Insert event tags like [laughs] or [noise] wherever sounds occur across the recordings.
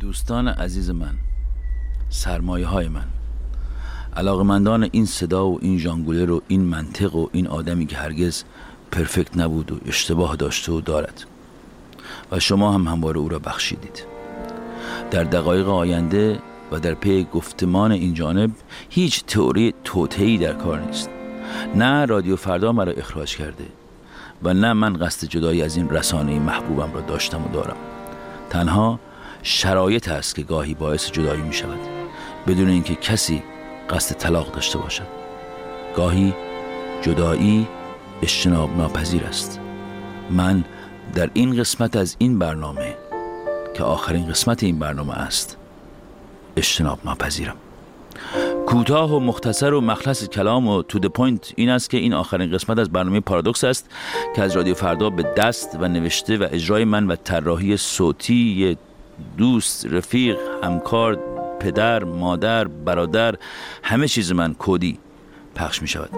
دوستان عزیز من سرمایه های من علاقمندان این صدا و این ژانگولر و این منطق و این آدمی که هرگز پرفکت نبود و اشتباه داشته و دارد. و شما هم همواره او را بخشیدید. در دقایق آینده و در پی گفتمان این جانب هیچ تئوری توتهی در کار نیست. نه رادیو فردا مرا اخراج کرده و نه من قصد جدایی از این رسانه محبوبم را داشتم و دارم. تنها شرایط است که گاهی باعث جدایی می شود. بدون اینکه کسی قصد طلاق داشته باشد. گاهی جدایی اجتناب ناپذیر است. من در این قسمت از این برنامه که آخرین قسمت این برنامه است اجتناب ناپذیرم. کوتاه و مختصر و مخلص کلام و to the point این است که این آخرین قسمت از برنامه پارادوکس است که از رادیو فردا به دست و نوشته و اجرای من و طراحی صوتی دوست رفیق همکار پدر مادر برادر همه چیز من کودی پخش می شود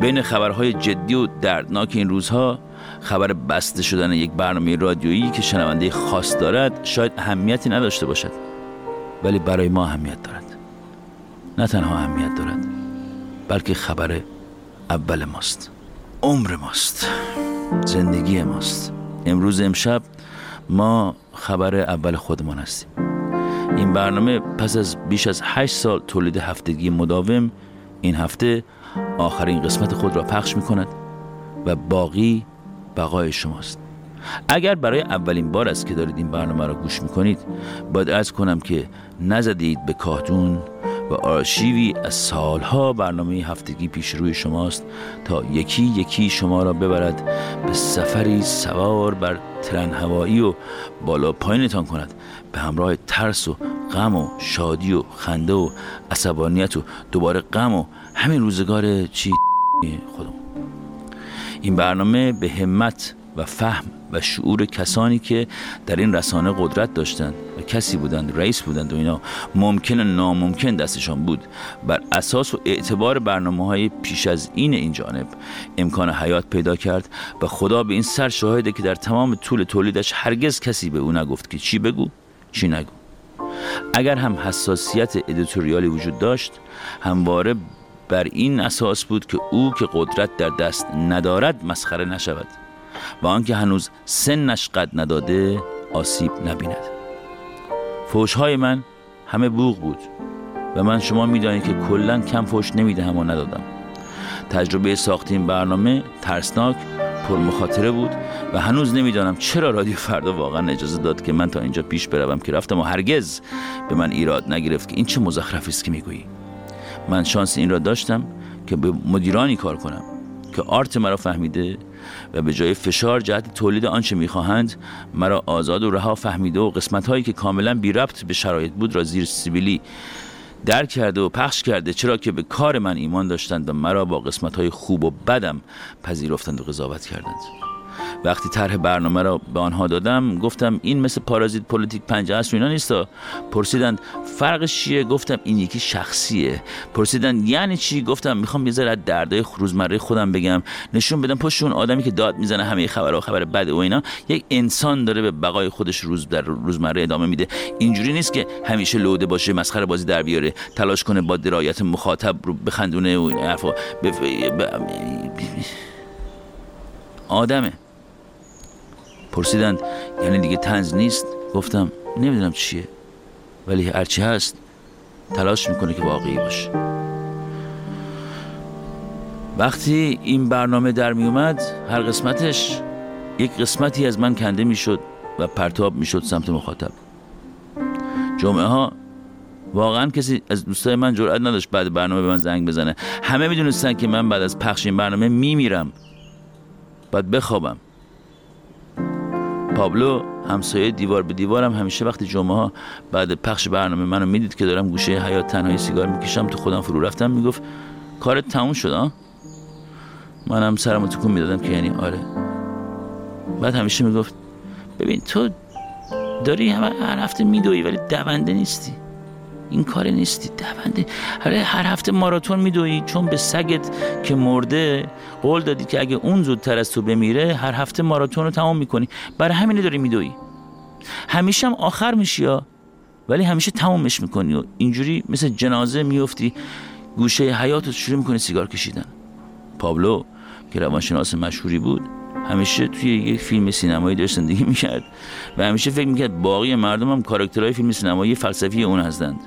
بین خبرهای جدی و دردناک این روزها خبر بسته شدن یک برنامه رادیویی که شنونده خاص دارد شاید اهمیتی نداشته باشد. ولی برای ما اهمیت دارد. نه تنها اهمیت دارد بلکه خبر اول ماست. عمر ماست. زندگی ماست. امروز امشب ما خبر اول خودمان هستیم. این برنامه پس از بیش از هشت سال تولید هفتگی مداوم این هفته آخرین قسمت خود را پخش می کند و باقی بقای شماست. اگر برای اولین بار است که دارید این برنامه را گوش می کنید باید از کنم که نزدید به کارتون و آرشیوی از سالها برنامه هفتگی پیش روی شماست تا یکی یکی شما را ببرد به سفری سوار بر ترن هوایی و بالا پایینتان کند. به همراه ترس و غم و شادی و خنده و عصبانیت و دوباره غم و همین روزگار چی خودم این برنامه به همت و فهم و شعور کسانی که در این رسانه قدرت داشتند و کسی بودند رئیس بودند و اینا ممکن و ناممکن دستشان بود. بر اساس و اعتبار برنامه های پیش از این این جانب امکان حیات پیدا کرد و خدا به این سر شاهده که در تمام طول تولیدش هرگز کسی به او نگفت که چی بگو چی نگو. اگر هم حساسیت ادیتوریالی وجود داشت همواره بر این اساس بود که او که قدرت در دست ندارد مسخره نشود. و آنکه هنوز سنش قد نداده آسیب نبیند. فوشهای من همه بوغ بود و من شما می‌دانید که کلا کم فوش نمی‌دهم و ندادم. تجربه ساخت این برنامه ترسناک پر مخاطره بود و هنوز نمی‌دانم چرا رادیو فردا واقعا اجازه داد که من تا اینجا پیش بروم که رفتم و هرگز به من ایراد نگرفت که این چه مزخرفی است که می‌گویی. من شانس این را داشتم که به مدیرانی کار کنم که آرت مرا فهمیده و به جای فشار جهت تولید آنچه می‌خواهند مرا آزاد و رها فهمیده و قسمت هایی که کاملا بی ربط به شرایط بود را زیر سیبیلی در کرده و پخش کرده چرا که به کار من ایمان داشتند و مرا با قسمت های خوب و بدم پذیرفتند و قضاوت کردند. وقتی طرح برنامه را به آنها دادم گفتم این مثل پارازیت پلیتیک پنجه است اینا نیستا پرسیدند فرقش چیه؟ گفتم این یکی شخصیه. پرسیدند یعنی چی؟ گفتم می‌خوام یه ذره دردای روزمره خودم بگم. نشون بدم پشت اون آدمی که داد می‌زنه همه خبرها خبر بده و اینا یک انسان داره به بقای خودش روز در روزمره ادامه میده. اینجوری نیست که همیشه لوده باشه مسخره بازی در بیاره تلاش کنه با درایت مخاطب رو بخندونه و این حرفا. آدمه. پرسیدند یعنی دیگه تنز نیست؟ گفتم نمی‌دونم چیه. ولی هرچی هست تلاش می‌کنه که واقعی باشه. وقتی این برنامه در میومد هر قسمتش یک قسمتی از من کنده می‌شد و پرتاب می‌شد سمت مخاطب. جمعه ها واقعا کسی از دوستای من جرئت نداشت بعد برنامه به من زنگ بزنه. همه می‌دونستن که من بعد از پخش این برنامه میمیرم. بعد بخوابم. پابلو همسایه دیوار به دیوارم همیشه وقتی جمعه ها بعد پخش برنامه منو می‌دید که دارم گوشه حیات تنهایی سیگار می‌کشم تو خودم فرو رفتم می‌گفت کارت تموم شد ها منم سرمو تکون می‌دادم که یعنی آره. بعد همیشه می‌گفت ببین تو داری هر هفته میدوی ولی دونده نیستی. این کار نیستی دونده. هر هر هفته ماراتون میدوی چون به سگت که مرده قول دادی که اگه اون زودتر از تو بمیره هر هفته ماراتون رو تمام می‌کنی. برای همینه داری میدوی. همیشه هم آخر میشی یا؟ ولی همیشه تمومش می‌کنی و اینجوری مثل جنازه میفتی گوشه حیاتت شروع می‌کنی سیگار کشیدن. پابلو که روانشناس مشهوری بود همیشه توی یک فیلم سینمایی داشت زندگی می‌کرد و همیشه فکر می‌کرد باقی مردم هم کاراکترهای فیلم سینمایی فلسفی اون هستند.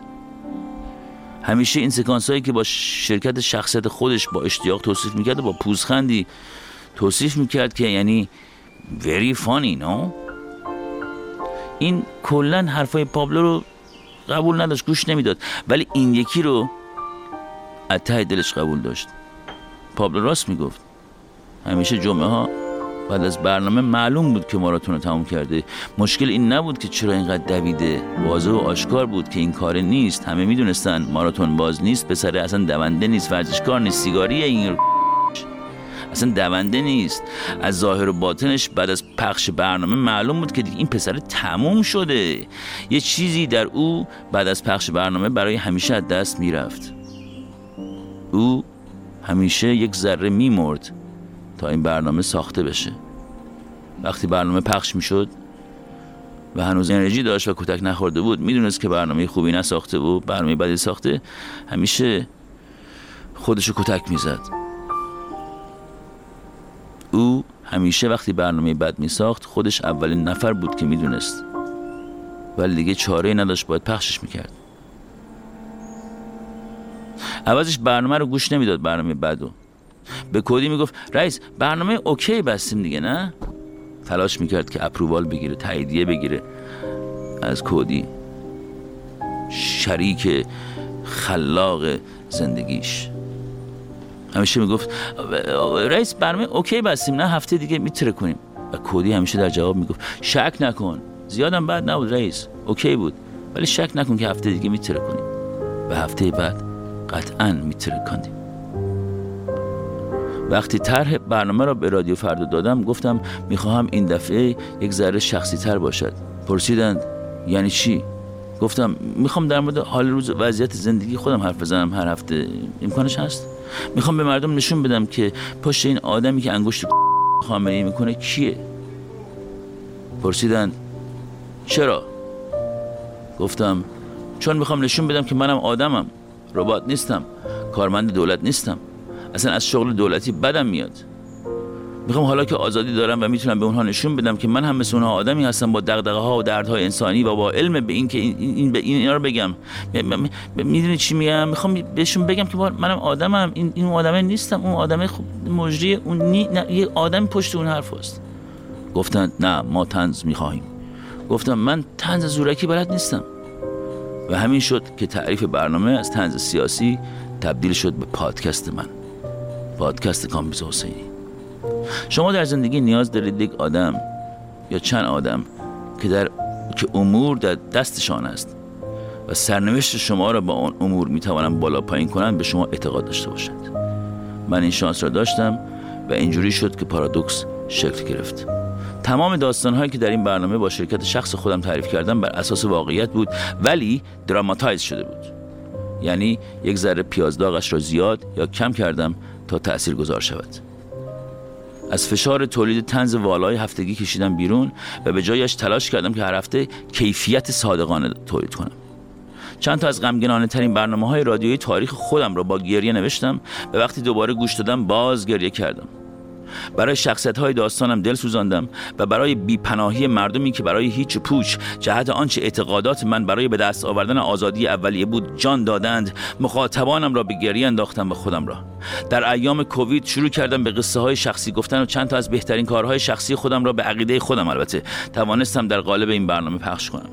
همیشه این سکانس هایی که با شرکت شخصیت خودش با اشتیاق توصیف می‌کرد و با پوزخندی توصیف می‌کرد که یعنی very funny no این کلا حرفای پابلو رو قبول نداشت گوش نمی‌داد. ولی این یکی رو از دلش قبول داشت. پابلو راست می‌گفت. همیشه جمعه ها بعد از برنامه معلوم بود که ماراتون رو تموم کرده. مشکل این نبود که چرا اینقدر دویده. واضح و آشکار بود که این کار نیست. همه می‌دونستن ماراتون باز نیست. پسره اصلا دونده نیست. ورزشکار نیست. سیگاریه این [laughs] اصلا دونده نیست. از ظاهر و باطنش بعد از پخش برنامه معلوم بود که این پسر تموم شده. یه چیزی در او بعد از پخش برنامه برای همیشه از دست می‌رفت. او همیشه یک ذره میمرد. تا این برنامه ساخته بشه. وقتی برنامه پخش می‌شد و هنوز انرژی داشت و کتک نخورده بود می‌دونست که برنامه خوبی نساخته و برنامه بدی ساخته همیشه خودشو کتک می‌زد. او همیشه وقتی برنامه بد می ساخت خودش اولین نفر بود که می‌دونست. ولی دیگه چاره نداشت باید پخشش می‌کرد. عوضش برنامه رو گوش نمی‌داد برنامه بدو. به کودی می‌گفت رئیس برنامه OK بستیم دیگه نه؟ تلاش می‌کرد که approval بگیره تاییدیه بگیره. از کودی شریک خلاق زندگیش. همیشه می‌گفت رئیس برنامه OK بستیم نه؟ هفته دیگه می‌ترکونیم. و کودی همیشه در جواب می‌گفت شک نکن زیادم بد نبود رئیس OK بود ولی شک نکن که هفته دیگه می‌ترکونیم. و هفته بعد قطعا میتره کنیم وقتی طرح برنامه را به رادیو فردا دادم گفتم می‌خواهم این دفعه یک ذره شخصی تر باشد. پرسیدند یعنی چی؟ گفتم می‌خوام در مورد حال روز وضعیت زندگی خودم حرف بزنم. هر هفته امکانش هست؟ می‌خوام به مردم نشون بدم که پشت این آدمی که انگشت خامنه می‌کنه کیه. پرسیدند چرا؟ گفتم چون می‌خوام نشون بدم که منم آدمم ربات نیستم کارمند دولت نیستم. اصلا از شغل دولتی بدم میاد. می‌خوام حالا که آزادی دارم و می‌تونم به اونها نشون بدم که من هم مثل اونها آدمی هستم با دغدغه ها و دردهای انسانی و با علم به این که این, این این اینا رو بگم. می‌دونی چی میگم؟ می‌خوام بهشون بگم که منم آدمم این این آدمه نیستم اون آدمه خوب مجری اون نی... یه آدم پشت اون حرف هست. گفتن نه ما تنز می‌خواهیم. گفتم من تنز زورکی بلد نیستم. و همین شد که تعریف برنامه از تنز سیاسی تبدیل شد به پادکست من. پادکست کامبیز حسینی. شما در زندگی نیاز دارید یک آدم یا چند آدم که در که امور در دستشان است و سرنوشت شما را با آن امور می توانند بالا پایین کنند به شما اعتقاد داشته باشند. من این شانس را داشتم و اینجوری شد که پارادوکس شکل گرفت. تمام داستان هایی که در این برنامه با شرکت شخص خودم تعریف کردم بر اساس واقعیت بود ولی دراماتایز شده بود. یعنی یک ذره پیازداغش را زیاد یا کم کردم تا تأثیر گذار شود. از فشار تولید تنز والای هفتگی کشیدم بیرون و به جایش تلاش کردم که هر هفته کیفیت صادقانه تولید کنم. چند تا از غمگنانه ترین برنامه های رادیویی تاریخ خودم را با گریه نوشتم و وقتی دوباره گوش دادم باز گریه کردم. برای شخصیت های داستانم دل سوزاندم و برای بیپناهی مردمی که برای هیچ پوچ جهت آنچه اعتقادات من برای به دست آوردن آزادی اولیه بود جان دادند مخاطبانم را به گریه انداختم و خودم را. در ایام کووید شروع کردم به قصه های شخصی گفتن و چند تا از بهترین کارهای شخصی خودم را به عقیده خودم البته توانستم در قالب این برنامه پخش کنم.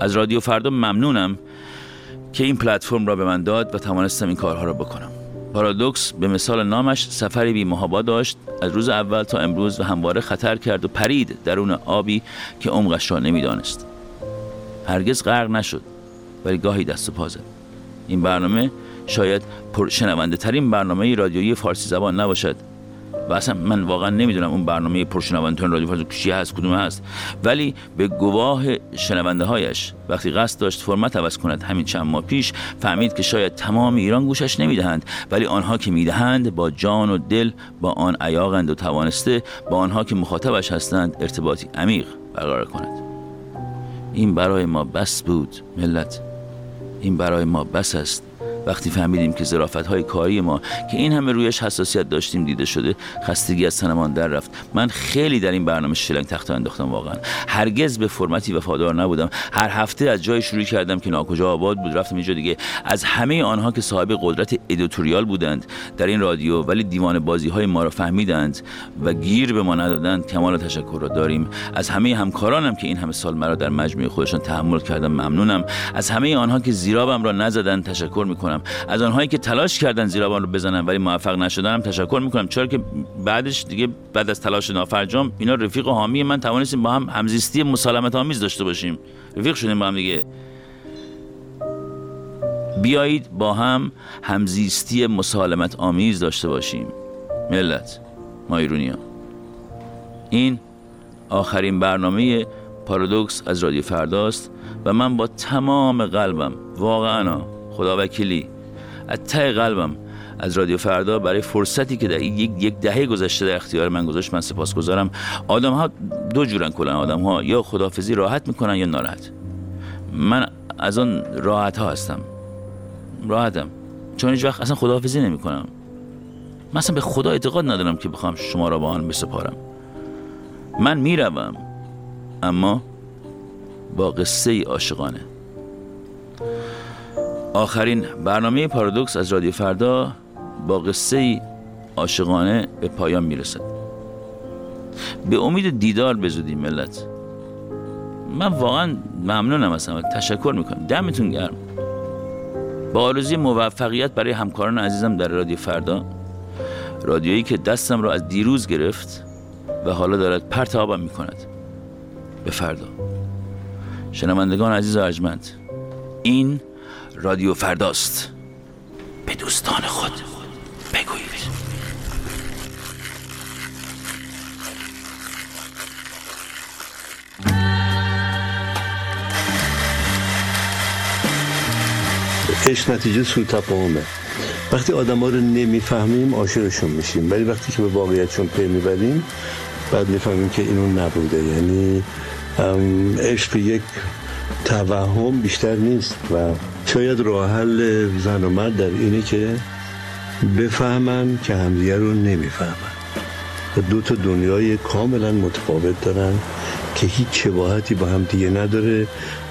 از رادیو فردا ممنونم که این پلتفرم را به من داد و توانستم این کارها را بکنم. پارادوکس به مثال نامش سفری بی محابا داشت از روز اول تا امروز و همواره خطر کرد و پرید درون آبی که عمقش را نمی‌دانست. هرگز غرق نشد ولی گاهی دست و پا زد. این برنامه شاید پرشنونده ترین برنامه رادیویی فارسی زبان نباشد. و اصلا من واقعا نمی‌دونم اون برنامه پرشنونده رادیو فارسی چی هست کدوم هست. ولی به گواه شنونده هایش وقتی قصد داشت فرمت عوض کند همین چند ماه پیش فهمید که شاید تمام ایران گوشش نمی‌دهند. ولی آنها که می‌دهند با جان و دل با آن عیاقند و توانسته با آنها که مخاطبش هستند ارتباطی عمیق برقرار کند. این برای ما بس بود ملت. این برای ما بس است. وقتی فهمیدیم که ظرافت های کاری ما که این همه رویش حساسیت داشتیم دیده شده خستگی از تنمان در رفت. من خیلی در این برنامه شلنگ تخت انداختم واقعا. هرگز به فرمتی وفادار نبودم. هر هفته از جایی شروع کردم که ناکجا آباد بود رفتم اینجا دیگه. از همه آنها که صاحب قدرت editorial بودند در این رادیو ولی دیوان بازی های ما را فهمیدند و گیر به ما ندادند. کمال تشکر را داریم. از همه همکارانم که این همه سال مرا در مجموعه خودشان تحمل کردند ممنونم. از همه آنها که زیرابم را نزدند تشکر می‌کنم. از آنهایی که تلاش کردن زیرابان رو بزنن ولی موفق نشدن تشکر می‌کنم. چرا که بعدش دیگه بعد از تلاش نافرجام اینا رفیق و حامی من توانستیم با هم همزیستی مسالمت آمیز داشته باشیم. رفیق شدیم با هم دیگه. بیایید با هم همزیستی مسالمت آمیز داشته باشیم. ملت ما ایرونی ها. این آخرین برنامه پارادوکس از رادیو فرداست و من با تمام قلبم واقعا خدا وکیلی از ته قلبم از رادیو فردا برای فرصتی که در یک, یک دهه گذشته در اختیار من گذاشت من سپاسگزارم. آدم ها دو جورن کلا آدم ها یا خدافزی راحت می‌کنن یا ناراحت. من از آن راحت ها هستم. راحتم. چون هیچ وقت اصلا خداحافظی نمی کنم من اصلا به خدا اعتقاد ندارم که بخوام شما را با آن بسپارم. من می‌روم اما با قصه عاشقانه. آخرین برنامه پارادوکس از رادیو فردا با قصه عاشقانه به پایان می‌رسد. به امید دیدار بزودیم ملت. من واقعا ممنونم از همه. تشکر می‌کنم. دمتون گرم. با آرزوی موفقیت برای همکاران عزیزم در رادیو فردا رادیویی که دستم را از دیروز گرفت و حالا دارد پرت آبم می‌کند. به فردا. شنوندگان عزیز و ارجمند این رادیو فرداست. به دوستان خود بگویید. عشق نتیجه سوی تفاهمه. وقتی آدم ها رو نمی‌فهمیم عاشقشون میشیم. ولی وقتی که به واقعیتشون پی می‌بریم بعد می‌فهمیم که اینو نبوده. یعنی عشق یک توهم بیشتر نیست و شاید راه حل زن و مرد در اینه که بفهمن که همدیگه رو نمی‌فهمن. دو تا دنیای کاملا متفاوت دارن که هیچ شباهتی با هم دیگه نداره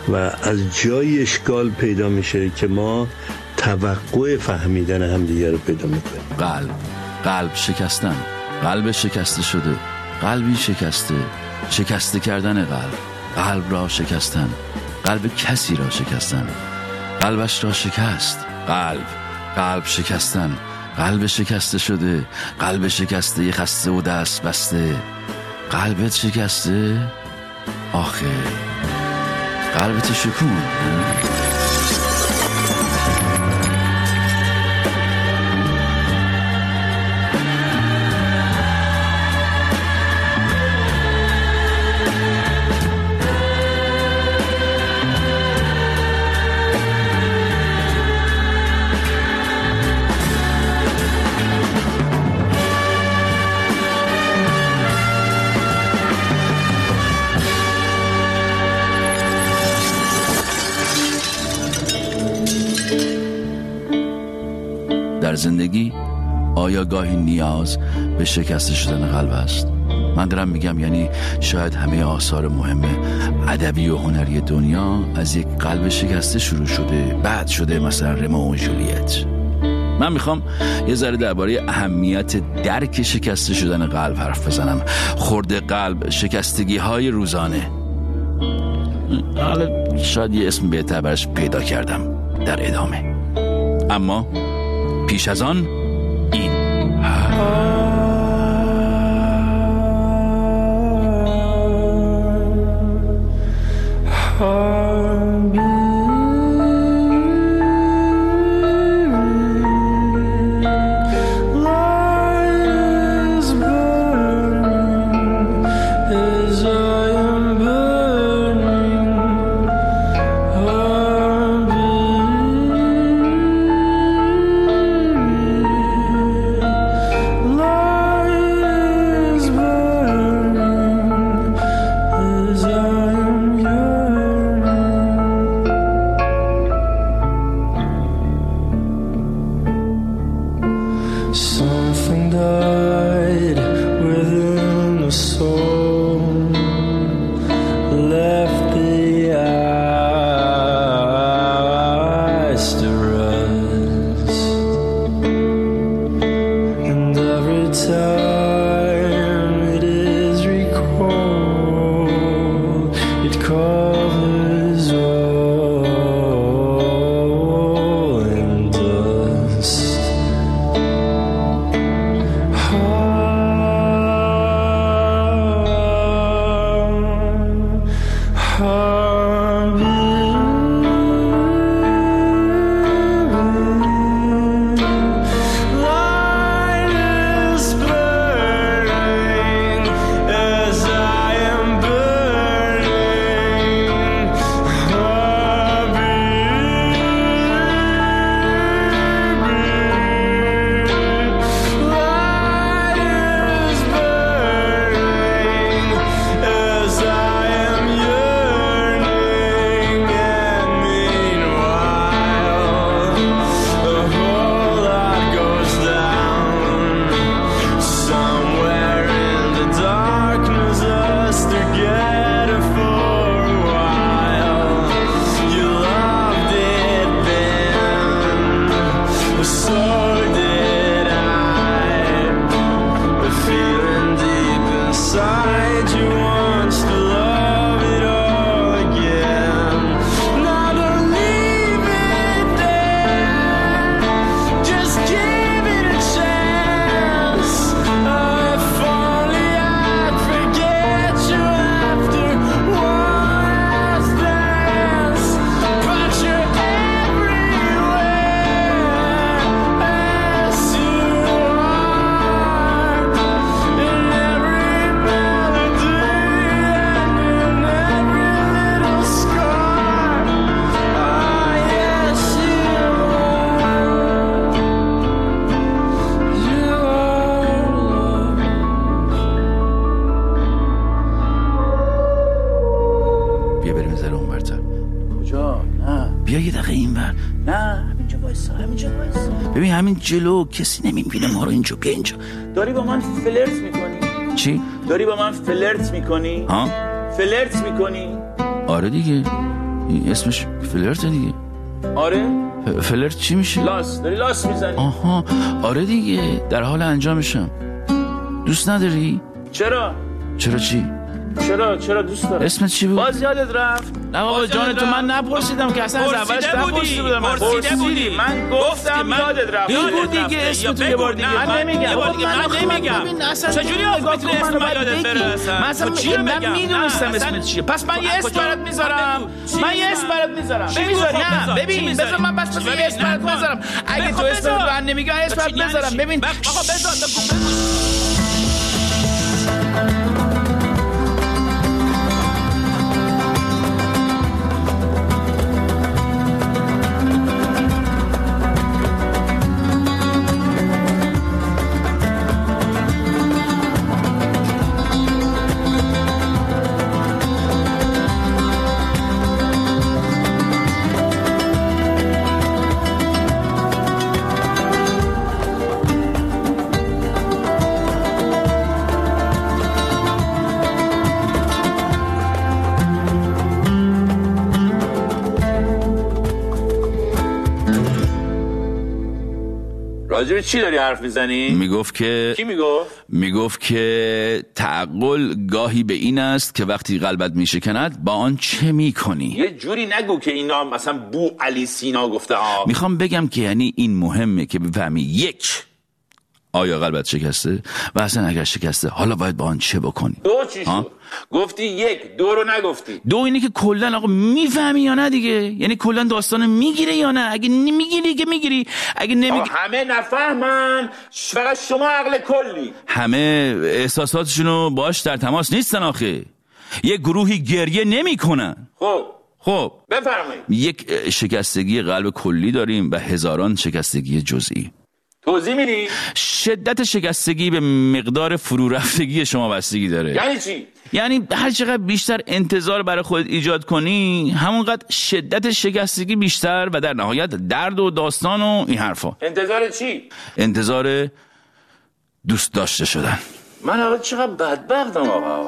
و از جای اشکال پیدا میشه که ما توقع فهمیدن همدیگه رو پیدا می‌کنیم. قلب قلب شکستن قلب شکسته شده قلبی شکسته شکسته کردن قلب. قلب را شکستن قلب کسی را شکستن. قلبش را شکست. قلب قلب شکستن. قلب شکسته شده. قلب شکسته خسته و دست بسته. قلبت شکسته. آخه. قلبت شکون. آیا گاهی نیاز به شکست شدن قلب است؟ من دارم میگم یعنی شاید همه آثار مهم ادبی و هنری دنیا از یک قلب شکسته شروع شده بعد شده مثلا رمو و جولیت. من می‌خوام یه ذره درباره اهمیت درک شکسته شدن قلب حرف بزنم. خورده قلب شکستگی های روزانه. حالا شاید یه اسم بهتر برش پیدا کردم در ادامه. اما پیش از آن heart. جلو کسی نمی‌بینه ما رو اینجا بیا اینجا داری با من فلرت می‌کنی؟ چی؟ داری با من فلرت می‌کنی؟ ها؟ فلرت می‌کنی؟ آره دیگه. اسمش فلرت دیگه. آره؟ فلرت چی میشه؟ لاس. داری لاس می‌زنی. آها. آره دیگه. در حال انجامشم. دوست نداری؟ چرا؟ چرا چی؟ چرا؟ چرا دوست دارم؟ اسمت چی بود؟ باز یادت رفت. نه باز جان تو من؟ نپرسیدم که اصلا از اولش نپرسیده بودم من. پرسیده بودی من گفتم یادت رفت بگو دیگه. اسم تو یه. بار دیگه. من نمیگم یه بار دیگه. من نمیگم اصلا چجوری کن، می‌تونه اسم من یادت. بره اصلا من اصلا خب چی رو من؟ می‌دونستم اصلا- اسمت چیه پس من یه خب اسم کجا؟ برات می‌ذارم خب. من چی یه اسم؟ برات می‌ذارم چی می‌ذاری؟ نه خب. چی ببین؟ بذار من بس بس یه اسم برات. می‌ذارم اگه خب تو اسم. رو من نمیگی من اسم برات چی یعنی می‌ذارم چی؟ ببین آقا بذار به چی داری حرف می‌زنی؟ می‌گفت که کی می‌گفت؟ می‌گفت که تعقل گاهی به این است که وقتی قلبت میشکند با آن چه می‌کنی؟ یه جوری نگو که اینا مثلا بو علی سینا گفته ها. می‌خوام بگم که یعنی این مهمه که بفهمی یک آیا قلبت شکسته؟ و اصلا اگر شکسته حالا باید با آن چه بکنی؟ دو چی؟ شد؟ گفتی یک دو رو نگفتی. دو اینه که کلا آقا می‌فهمی یا نه دیگه؟ یعنی کلا داستان می‌گیره یا نه؟ اگه نمی‌گیری که می‌گیری. اگه نمی‌گیری همه نفهمن. فقط شما عقل کلی. همه احساساتشونو باش در تماس نیستن آخه. یه گروهی گریه نمی‌کنن. خب. خب. بفرمایید. یک شکستگی قلب کلی داریم و هزاران شکستگی جزئی. توضیح میدی؟ شدت شکستگی به مقدار فرو رفتگی شما بستگی داره. یعنی چی؟ یعنی هر چقدر بیشتر انتظار برای خودت ایجاد کنی همونقدر شدت شکستگی بیشتر و در نهایت درد و داستان و این حرفا. انتظار چی؟ انتظار دوست داشته شدن. من آقا چقدر بدبختم آقا.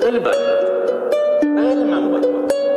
خیلی بدبختم خیلی من بدبختم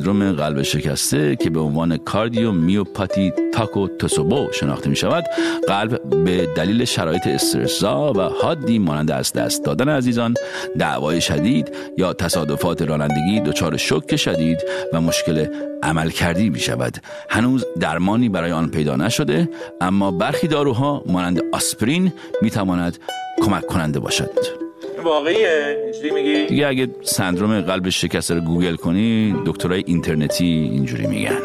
سندروم قلب شکسته که به عنوان کاردیو میوپاتی تاکو توسوبو شناخته می شود قلب به دلیل شرایط استرسا و حادی مانند از دست دادن عزیزان دعوای شدید یا تصادفات رانندگی دچار شوک شدید و مشکل عمل کردی می شود هنوز درمانی برای آن پیدا نشده اما برخی داروها مانند آسپرین می تواند کمک کننده باشد. واقعیه. اینجوری میگی؟ دیگه اگه سندروم قلب شکسته رو گوگل کنی دکترای اینترنتی اینجوری میگن.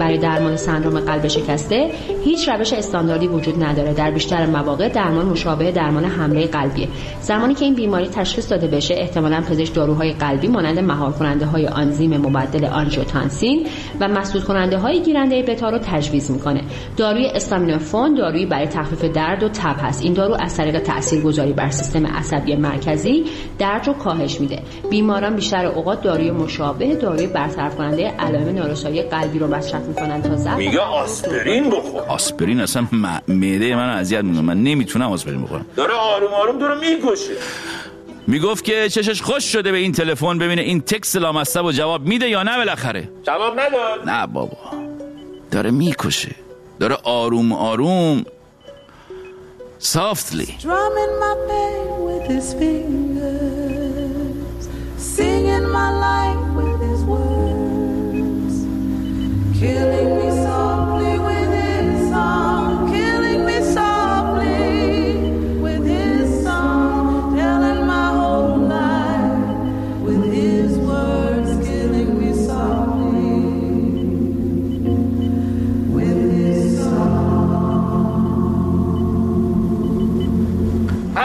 برای درمان سندروم قلب شکسته هیچ روش استانداردی وجود نداره. در بیشتر مواقع درمان مشابه درمان حمله قلبیه. زمانی که این بیماری تشخیص داده بشه احتمالا پزشک داروهای قلبی مانند مهار کننده های آنزیم مبدل آنژیوتانسین و مسدود کننده های گیرنده بتا رو تجویز می‌کنه. داروی استامینوفون دارویی برای تخفیف درد و تب هست. این دارو از طریق تاثیرگذاری بر سیستم عصبی مرکزی درد رو کاهش میده. بیماران بیشتر اوقات داروی مشابه داروی برطرف کننده علائم نارسایی قلبی رو مصرف می‌کنن تا ضعف میگه آسپرین بخور. آسپرین اصلا م- معده من اذیت می‌کنه. من نمی‌تونم آسپرین بخورم. داره آروم آروم داره می‌کشه. می‌گفت که چشش خوش شده به این تلفن ببینه این تکس لامصب و جواب میده یا نه بالاخره. جواب نداد نه بابا. داره می‌کشه. داره آروم آروم. Softly. Drumming my pain with his fingers, singing my life with his words, killing me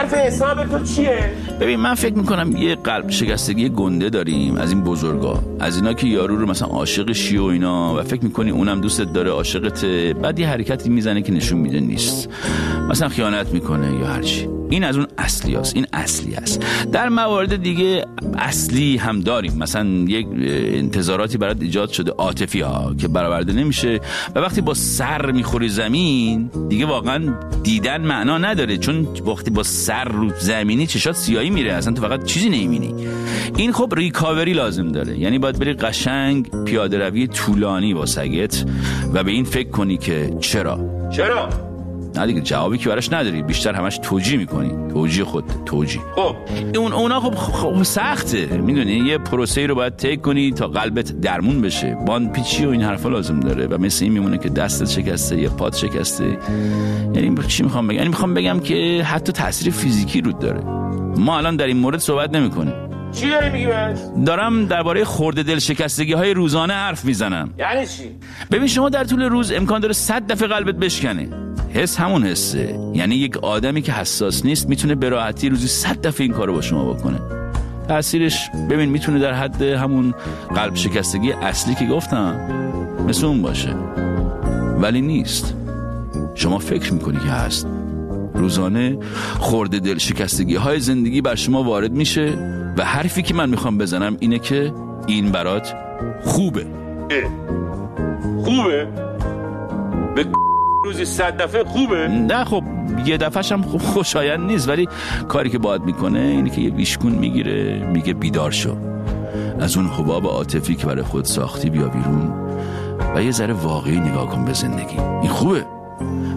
حرف حساب تو چیه؟ ببین من فکر می‌کنم یه قلب شکستگی گنده داریم از این بزرگا. از اینا که یارو رو مثلا عاشق شی و اینا و فکر می‌کنی اونم دوستت داره عاشقت بعد یه حرکتی می‌زنه که نشون میده نیست. مثلا خیانت می‌کنه یا هرچی این از اون اصلی هست. این اصلی است در موارد دیگه اصلی هم داریم. مثلا یک انتظاراتی برات ایجاد شده عاطفی ها که برآورده نمیشه. و وقتی با سر می‌خوری زمین دیگه واقعا دیدن معنا نداره. چون وقتی با سر رو زمینی چشات سیاهی میره. اصلا تو فقط چیزی نمی‌بینی. این خب ریکاوری لازم داره. یعنی باید بری قشنگ پیاده روی طولانی با سگت و به این فکر کنی که چرا؟ چرا؟ نه دیگه جوابی که براش نداری. بیشتر همش توجیه می‌کنی. توجیه خود توجیه. خب. اون اونا خب, خب سخته. می‌دونی؟ یه پروسه رو باید طی کنی تا قلبت درمون بشه. باند پیچی و این حرفا لازم داره و مثل این میمونه که دستت شکسته یا پات شکسته. یعنی چی می‌خوام بگم؟ یعنی می‌خوام بگم که حتی تاثیر فیزیکی رود داره. ما الان در این مورد صحبت نمی‌کنیم. چی داری میگی دارم درباره خورده دل شکستگی های روزانه حرف می‌زنم. یعنی چی؟ ببین شما در طول روز امکان داره صد دفعه قلبت بشکنه. حس همون حسه. یعنی یک آدمی که حساس نیست می‌تونه به راحتی روزی صد دفعه این کارو با شما بکنه. تاثیرش ببین می‌تونه در حد همون قلب شکستگی اصلی که گفتم مثل اون باشه. ولی نیست. شما فکر می‌کنی که هست. روزانه خورده دل شکستگی های زندگی بر شما وارد میشه و حرفی که من می‌خوام بزنم اینه که این برات خوبه. خوبه؟ به روزی صد دفعه خوبه؟ نه خب یه دفعه هم خب خوشایند نیست ولی کاری که باید می‌کنه اینه که یه ویشکون می‌گیره میگه بیدار شو. از اون حباب عاطفی که برای خود ساختی بیا بیرون و یه ذره واقعی نگاه کن به زندگی. این خوبه؟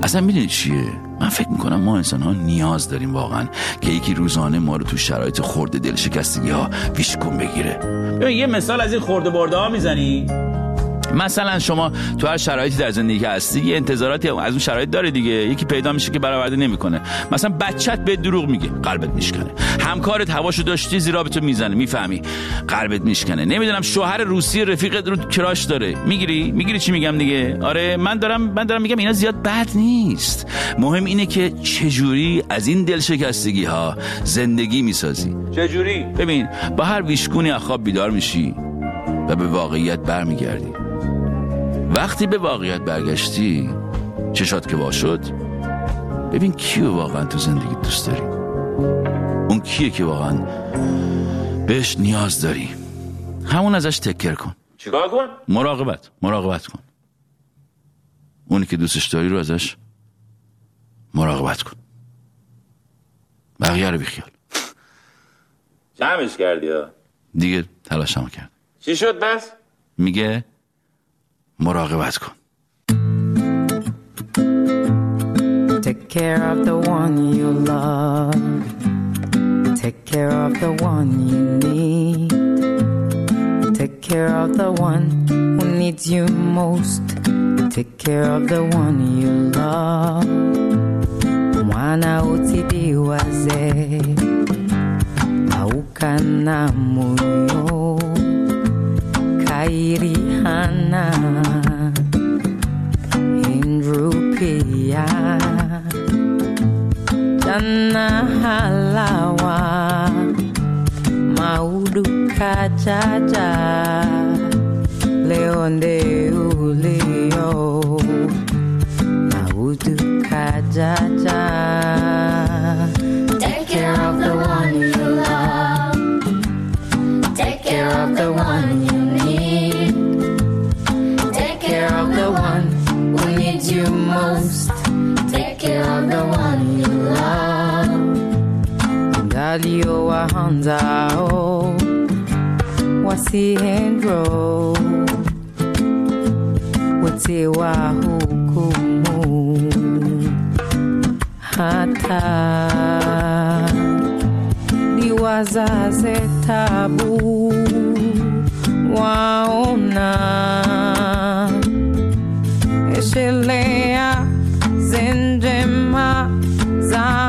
اصلا می‌دونی چیه؟ من فکر می‌کنم ما انسان ها نیاز داریم واقعا که یکی روزانه ما رو تو شرایط خورده دل شکستگی ها ویشکون بگیره. ببین یه مثال از این خورده برده ها می‌زنی؟ مثلا شما تو هر شرایطی در زندگی هستی یه انتظاراتی از اون شرایط داره دیگه. یکی پیدا میشه که برآورده نمی‌کنه. مثلا بچت به دروغ میگه قلبت میشکنه. همکارت هواشو داشتی زیرا به تو می‌زنه می‌فهمی. قلبت میشکنه. نمی‌دونم شوهر روسی رفیقت رو کراش داره. می‌گیری؟ می‌گیری چی میگم دیگه؟ آره من دارم من دارم میگم اینا زیاد بد نیست. مهم اینه که چجوری از این دل شکستگی ها زندگی می‌سازی. چجوری؟ ببین با هر ویشکونی از خواب بیدار میشی و به واقعیت برمیگردی. وقتی به واقعیت برگشتی چشات که وا شد ببین کیو واقعا تو زندگی دوست داری. اون کیه که واقعا بهش نیاز داری. همون ازش تکر کن. چیکار کن؟ مراقبت مراقبت کن. اونی که دوستش داری رو ازش مراقبت کن. بقیه رو بیخیال. جمعش کردی ها. دیگه تلاشمو کرد. چی شد بس؟ میگه مراقبت کن Take care of the one you love. Take care of the one you need. Take care of the one who needs you most. Take care of the one you love. Mwana utidiwaze aukana moyo kairihana indrupia jana halawa maudu kajaja leo nde ulio maudu kajaja Take care of the one you love. Take care of the one Dalio wahanzao oh, wasihendro hukumu hata liwazaze tabu waona eshelea zenjema za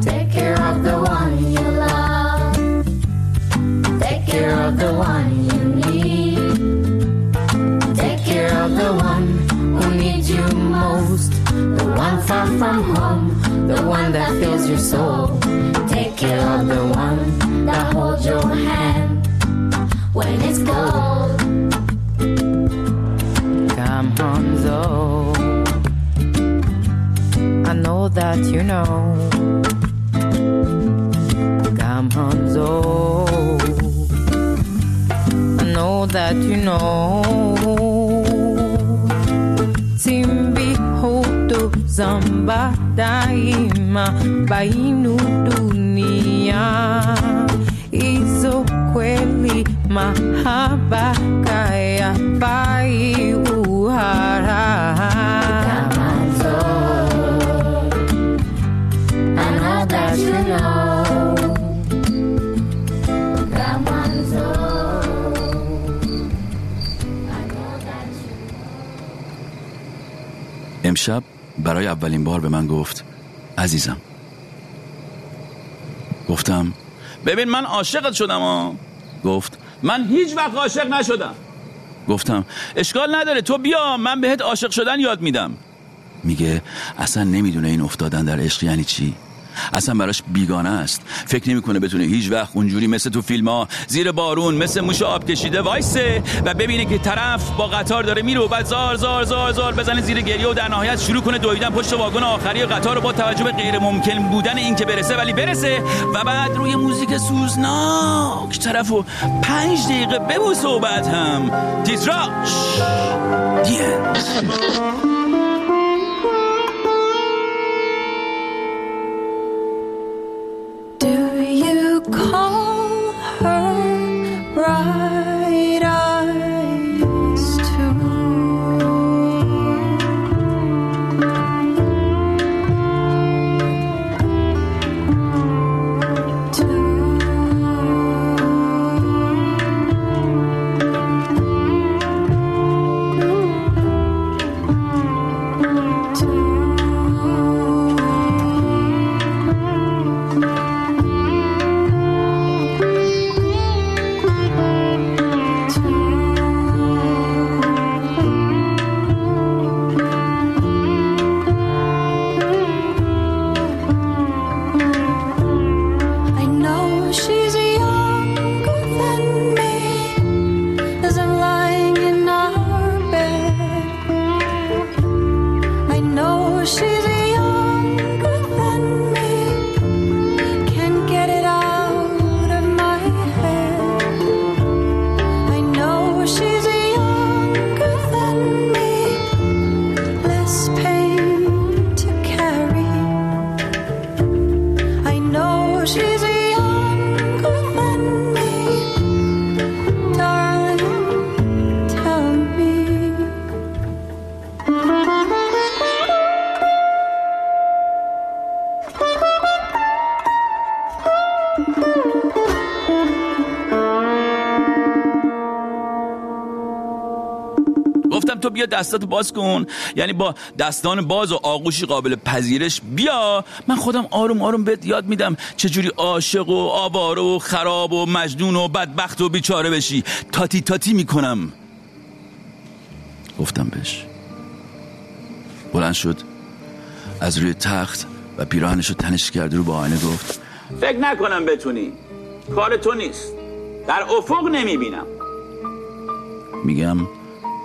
Take care of the one you love. Take care of the one you need. Take care of the one who needs you most. The one far from home. The one that fills your soul. Take care of the one that holds your hand when it's cold. Come Hanzo I know that you know. Come Hanzo I know that you know. Timbi hoto zamba daima bainu dunia. Izo kweli ما حبا کا یا امشب برای اولین بار به من گفت عزیزم. گفتم ببین من عاشقت شدم گفت من هیچ وقت عاشق نشدم. گفتم اشکال نداره تو بیا من بهت عاشق شدن یاد میدم. میگه اصلا نمی‌دونه این افتادن در عشق یعنی چی؟ اصلا براش بیگانه است. فکر نمی‌کنه بتونه هیچ وقت اونجوری مثل تو فیلم ها زیر بارون مثل موش آب کشیده وایسه و ببینه که طرف با قطار داره میره و بعد زار زار زار زار بزنه زیر گریه و در نهایت شروع کنه دویدن پشت واگن آخری قطار رو با توجه به غیر ممکن بودن این که برسه ولی برسه و بعد روی موزیک سوزناک طرف و پنج دقیقه ببوسه و بعد هم تیتراش دیه بیا دستاتو باز کن. یعنی با دستان باز و آغوشی قابل پذیرش بیا. من خودم آروم آروم بهت یاد میدم چجوری عاشق و آواره و خراب و مجنون و بدبخت و بیچاره بشی. تاتی تاتی می‌کنم. گفتم بهش. بلند شد. از روی تخت و پیراهنش رو تنش کرد رو با آینه گفت فکر نکنم بتونی. کار تو نیست. در افق نمی‌بینم. میگم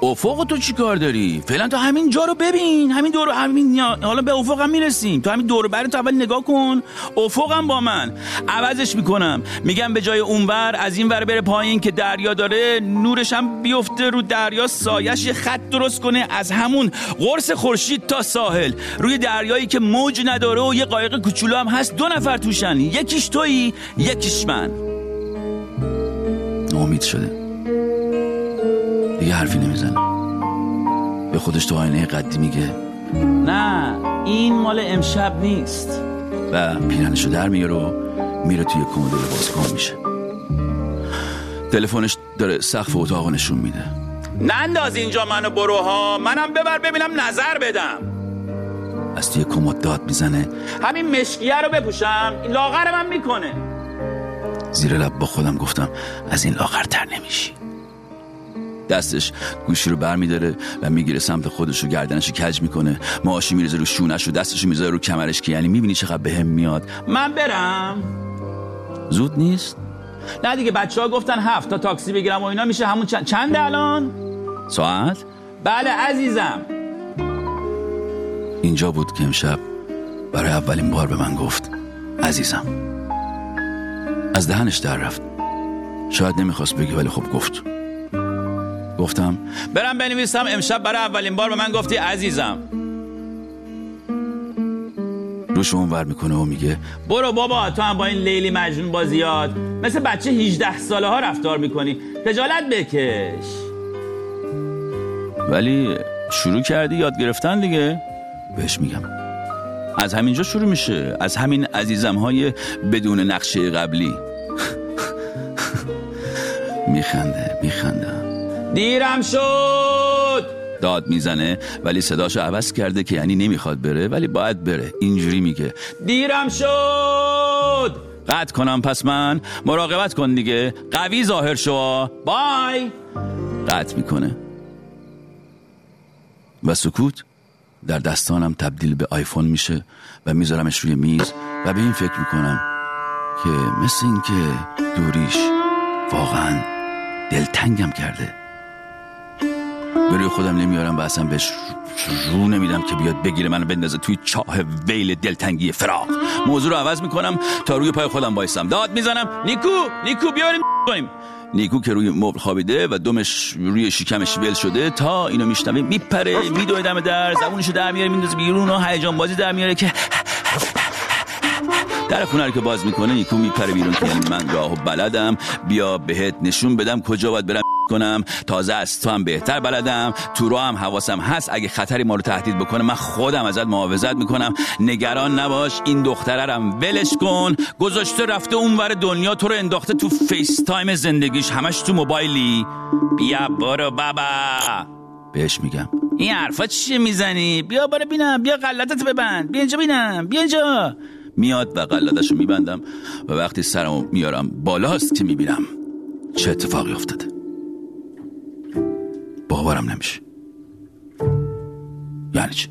افق تو چی کار داری؟ فعلا تو همین جا رو ببین. همین دور همین حالا به افق هم می‌رسیم. تو همین دور بر تو اول نگاه کن. افق هم با من. عوضش می‌کنم. میگم به جای اونور از این ور بره پایین که دریا داره نورش هم بیفته رو دریا سایش یه خط درست کنه از همون قرص خورشید تا ساحل. روی دریایی که موج نداره و یه قایق کوچولو هم هست دو نفر توشن. یکیش تویی یکیش من. ناامید شده. دیگه حرفی نمی‌زنه. به خودش تو آینه قدی میگه. نه این مال امشب نیست. و پیرنشو در میاره و میره توی کمد لباسکن میشه. تلفنش داره سقف اتاق نشون میده. ننداز اینجا منو بروها منم ببر ببینم نظر بدم. از توی کمد داد می‌زنه. همین مشکیه رو بپوشم. این لاغر من می‌کنه. زیر لب با خودم گفتم از این لاغرتر نمیشی. دستش گوشی رو بر میداره و می‌گیره سمت خودش رو گردنش کج می‌کنه. معاشی میریزه رو شونش رو دستش رو می‌ذاره رو کمرش که یعنی می‌بینی چقدر بهم میاد. من برم. زود نیست؟ نه دیگه بچه ها گفتن هفت تا تاکسی بگیرم و اینا میشه همون چند چنده الان؟ ساعت؟ بله عزیزم. اینجا بود که امشب برای اولین بار به من گفت عزیزم. از دهنش در رفت. شاید نمی‌خواست بگه ولی خب گفت. گفتم. برم بنویسم امشب برای اولین بار به من گفتی عزیزم. روش ور می‌کنه و میگه برو بابا تو هم با این لیلی مجنون بازیات مثل بچه 18 ساله ها رفتار می‌کنی. خجالت بکش. ولی شروع کردی یاد گرفتن دیگه. بهش میگم. از همینجا شروع میشه. از همین عزیزم های بدون نقشه قبلی. [laughs] میخنده میخنده. دیرم شد. داد می‌زنه ولی صداشو عوض کرده که یعنی نمی‌خواد بره ولی باید بره. اینجوری میگه. دیرم شد. قطع کنم پس من. مراقبت کن دیگه. قوی ظاهر شو. بای. قطع می‌کنه. و سکوت در دستانم تبدیل به آیفون میشه و میذارمش روی میز و به این فکر می‌کنم که مثل این که دوریش واقعا دلتنگم کرده. به روی خودم نمیارم و اصلا بهش رو نمیدم که بیاد بگیره منو بندازه توی چاه ویل دلتنگی فراق موضوع رو عوض می‌کنم تا روی پای خودم بایستم داد می‌زنم. نیکو! نیکو بیاریم. کنیم نیکو که روی مبل خوابیده و دمش روی شکمش ول شده تا اینو میشنوه میپره. میدوه دم در. زبونشو در میاره میندازه بیرون و هیجان بازی در میاره که در خونه رو که باز می‌کنه نیکو میپره بیرون. که یعنی من راهو بلدم. بیا بهت نشون بدم کجا باید برم کنم. تازه از تو هم بهتر بلدم. تو رو هم حواسم هست. اگه خطری ما رو تهدید بکنه من خودم ازت محافظت می‌کنم. نگران نباش. این دختره هم ولش کن. گذاشته رفته اونور دنیا. تو رو انداخته تو FaceTime زندگیش. همش تو موبایلی. بیا برو بابا. بهش میگم. این حرفا چیه می‌زنی؟ بیا برو بینم. بیا غلطت ببند. بیا اینجا بینم. بیا اینجا. میاد و قلدش رو میبندم و وقتی سرمو میارم بالاست که می‌بینم چه اتفاقی افتاده باورم نمیشه یعنی چی؟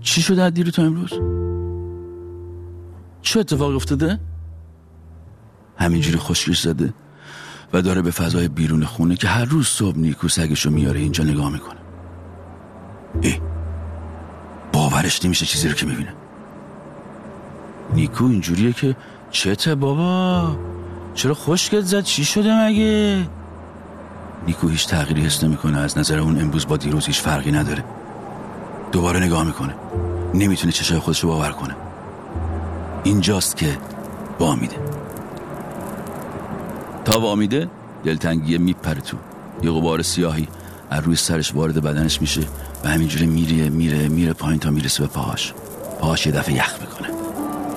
چی شده از دیرو تا امروز؟ چه اتفاقی افتاده؟ همینجوری خوشگش زده و داره به فضای بیرون خونه که هر روز صبح نیکو سگشو میاره اینجا نگاه می‌کنه ای باورش نمیشه چیزی رو که می‌بینه نیکو اینجوریه که چته بابا؟ چرا خوشگت زد؟ چی شده مگه؟ نیکو هیچ تغییری حس نمی‌کنه. از نظر اون امروز با دیروز هیچ فرقی نداره. دوباره نگاه می‌کنه. نمی‌تونه چشای خودش رو باور کنه. اینجاست که وامیده تا وامیده دلتنگیه میپره تو. یه غبار سیاهی از روی سرش وارد بدنش میشه و همینجوری میره میره میره پایین تا می‌رسه به پاهاش. پاهاش یه دفعه یخ می‌کنه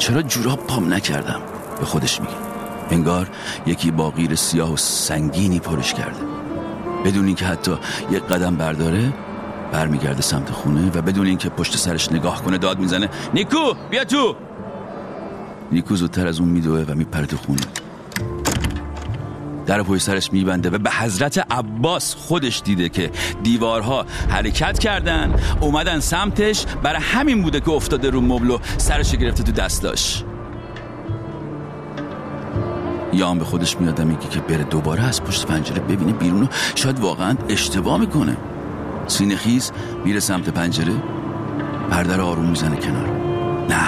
چرا جوراب پام نکردم؟ به خودش میگه. انگار یکی با غیر سیاه و سنگینی پرش کرده. بدون اینکه حتی یک قدم برداره برمیگرده سمت خونه و بدون اینکه پشت سرش نگاه کنه داد می‌زنه. نیکو بیا تو! نیکو زودتر از اون میدوه و میپره خونه. در پشت سرش میبنده و به حضرت عباس خودش دیده که دیوارها حرکت کردن اومدن سمتش. برای همین بوده که افتاده رو مبل و سرش گرفته تو دستاش. یا به خودش میاد میگه که بره دوباره از پشت پنجره ببینه بیرون شاید واقعا اشتباه می‌کنه. سینه خیز میره سمت پنجره پرده رو آروم می‌زنه کنار. نه.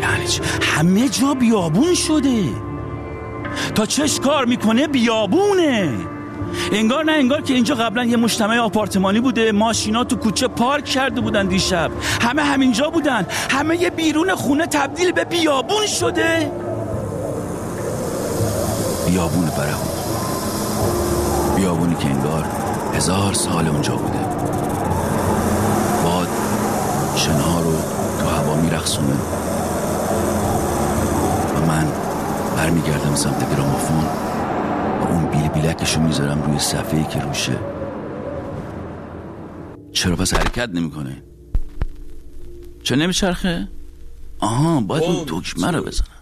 یعنی؟ همه جا بیابون شده. تا چش کار می‌کنه بیابونه. انگار نه انگار که اینجا قبلا یه مجتمع آپارتمانی بوده. ماشینا تو کوچه پارک کرده بودن دیشب. همه همینجا بودن. همه یه بیرون خونه تبدیل به بیابون شده. بیابون برهون بیابونی که انگار هزار سال اونجا بوده. باد شنها رو تو هوا میرخصونه و من برمیگردم سمت گرامافون و اون بیل بیلکشو می‌ذارم روی صفحه‌ای که روشه. چرا پس حرکت نمی‌کنه؟ چه نمیچرخه؟ آها باید اون دکمه رو بزنم.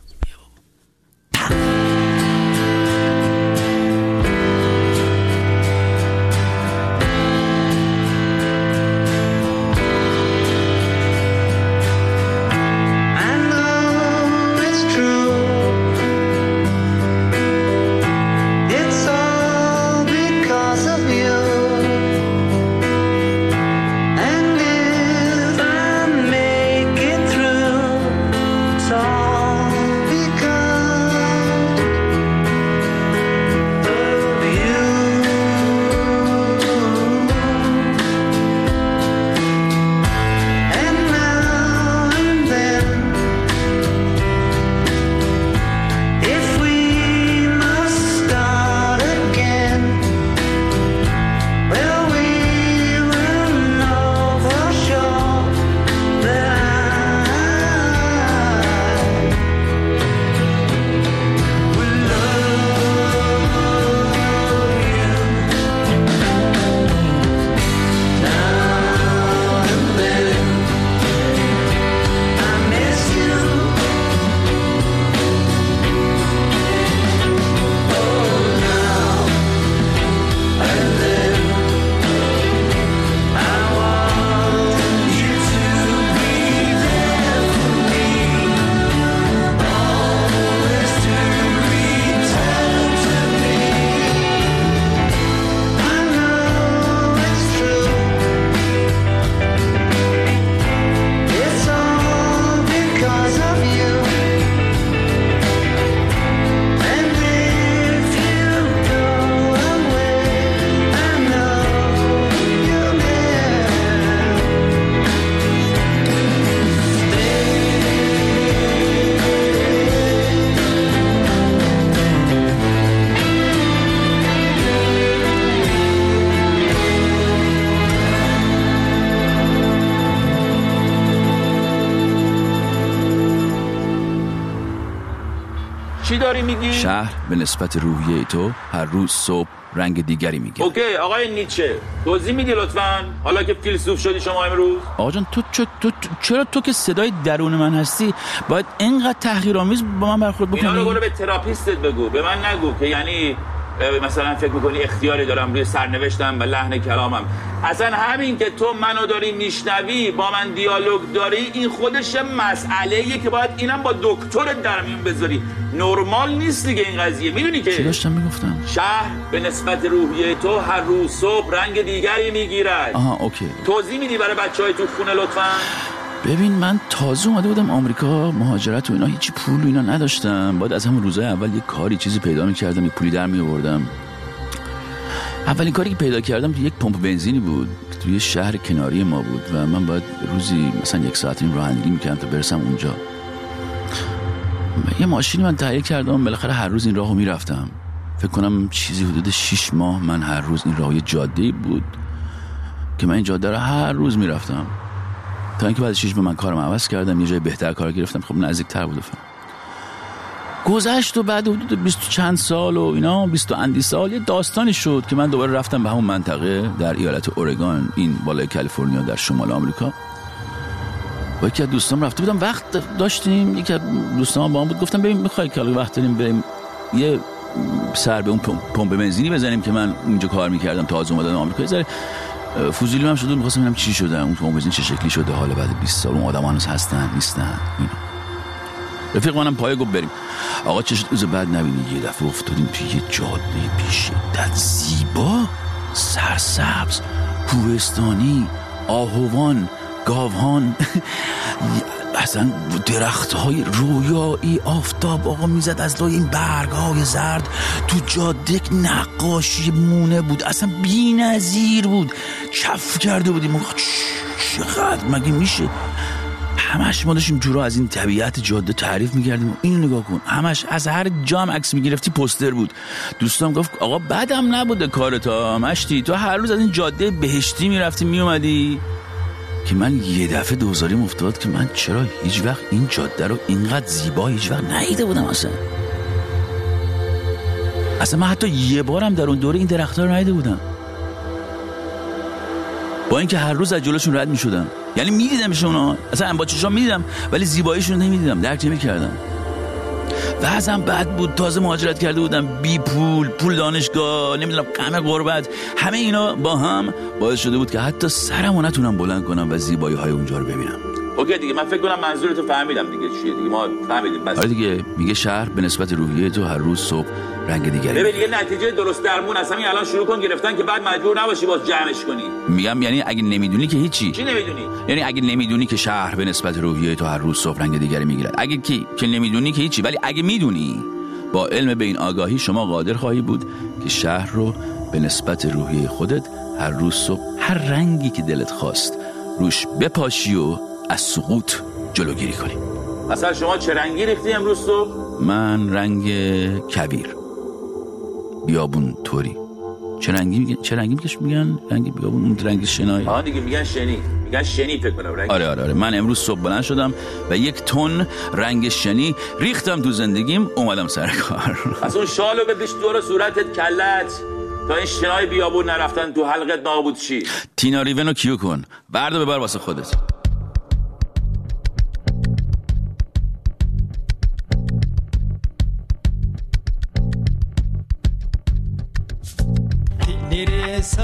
به نسبت روحیه تو هر روز صبح رنگ دیگری می‌گیره. Okay آقای نیچه توضیح میدی لطفا؟ حالا که فیلسوف شدی شما امروز؟ آقا جان تو, چ- تو, تو- چرا تو که صدای درون من هستی؟ باید اینقدر تحقیرآمیز با من برخورد اینا رو بکنی؟ برو به therapist ت بگو به من نگو که یعنی مثلا فکر می‌کنی اختیاری دارم روی سرنوشتم و لحن کلامم. اصلا همین که تو منو داری میشنوی با من دیالوگ داری این خودش مسئله ایه که باید اینم با دکترت در میون بذاری. نرمال نیست دیگه این قضیه. می‌دونی چی که داشتم می‌گفتم شهر به نسبت روحیه تو هر روز صبح رنگ دیگری می‌گیرد. آها اوکی. توضیح میدی برای بچه های تو خونه لطفا؟ ببین من تازه اومده بودم آمریکا مهاجرت و اینا هیچی پول و اینا نداشتم. باید از همون روزای اول یه کاری چیزی پیدا می‌کردم یه پولی در میآوردم. اولین کاری که پیدا کردم یک پمپ بنزینی بود توی شهر کناری ما بود و من باید روزی مثلا یک ساعت این رانندگی می‌کردم تا برسم اونجا. یه ماشینی من تهیه کردم بالاخره هر روز این راهو می‌رفتم. فکر کنم چیزی حدود 6 ماه من هر روز این راه یه جاده بود که من این جاده رو هر روز می‌رفتم. تا اینکه بعد شش ماه من کارم عوض کردم یه جای بهتر کار گرفتم. خب نزدیکتر بود فلان. گذشت و بعد حدود 20 چند سال و اینا 20 اندی سال یه داستانی شد که من دوباره رفتم به همون منطقه در ایالت اورگان این بالای کالیفرنیا در شمال آمریکا. با یکی از دوستام رفته بودم. وقت داشتیم یکی از دوستام با هم بود. گفتم ببین می‌خوای که وقت داریم بریم یه سر به اون پمپ بنزینی بزنیم که من اونجا کار می‌کردم تازه اومدم آمریکا. ذره فوزیلی هم شده می‌خواستم ببینم چی شده اون پمپ بنزین چه شکلی شده حالا بعد 20 سال اون آدم هنوز هستن نیستن اینا. رفیق منم پایه گفت بریم. آقا چه شد؟ روز بعد نبینی یه دفعه افتادیم توی یه جاده بی شدت زیبا. سرسبز کوهستانی آهوان گاوهان اصلا درخت های رویایی آفتاب آقا می‌زد از لای این برگ های زرد. تو جاده نقاشی مونه بود اصلا بی نظیر بود. کف کرده بودیم. چقدر مگه میشه؟ همش ما داشتیم جورا از این طبیعت جاده تعریف می‌کردیم. اینو نگاه کن. همش از هر جا هم عکس می‌گرفتی پوستر بود. دوستام گفت آقا بدم نبوده کارتا مشتی. تو هر روز از این جاده بهشتی می‌رفتی میومدی که من یه دفعه دوزاریم افتاد که من چرا هیچ وقت این جاده رو اینقدر زیبا هیچ وقت ندیده بودم اصلا. اصلا من حتی یه بارم در اون دوره این درختها رو ندیده بودم. با اینکه هر روز از جلوشون رد می شدم یعنی می دیدمشون ها. اصلا با می دیدم ولی زیباییشون نمی دیدم درک نمی کردم وضعم بد بود تازه مهاجرت کرده بودم. بی پول پول دانشگاه نمی‌دونم غم غربت. همه اینا با هم باعث شده بود که حتی سرمو نتونم بلند کنم و زیبایی های اونجا رو ببینم. اوکی دیگه من فکر کنم منظورتو فهمیدم دیگه چیه دیگه. ما فهمیدیم بس. آره دیگه میگه شهر به نسبت روحیه تو هر روز صبح رنگ دیگری ببین یه نتیجه درست درمون از همین الان شروع کن گرفتن که بعد مجبور نباشی باز جمعش کنی. میگم یعنی اگه نمی‌دونی که هیچی. چی نمی‌دونی؟ یعنی اگه نمی‌دونی که شهر به نسبت روحیه تو هر روز صبح رنگ دیگری می‌گیرد اگه کی که نمی‌دونی که هیچی. ولی اگه می‌دونی با علم به این آگاهی شما قادر خواهی بود که شهر رو به نسبت روحیه خودت هر روز صبح هر رنگی که دلت خواست روش بپاشی و از سقوط جلوگیری کنی. اصلا شما چه رنگی ریختی امروز صبح؟ من رنگ کبیر بیابون توری چه رنگی میگن چه رنگی میگن؟ رنگ بیابون اون رنگ شنایی. آها دیگه میگن شنی. میگن شنی فکر کنم رنگ آره آره آره. من امروز صبح بلند شدم و یک تن رنگ شنی ریختم تو زندگیم اومدم سر کار. از اون شالو بکش دور صورتت کلت. تا این شنای بیابون نرفتن تو حلقت نابود چی تینا ریون رو کیو کن؟ بردا ببر واسه خودت.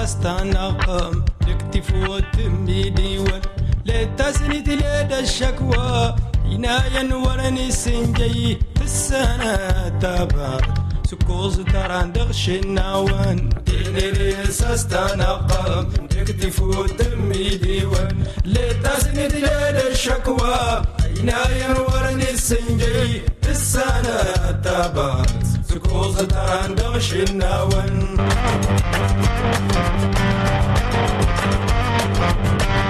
استنقم. تكتفو تمي ديوان لا تسند لدى الشكوى. عنايا ورني سنجي. في السنة تبار سكوز تراندغ شناوان ديني ريساس تنقم تكتفو دمي ديوان لتاسني ديال الشكوى اينا ورني السنجي السنة تبات سكوز تراندغ شناوان Thank you.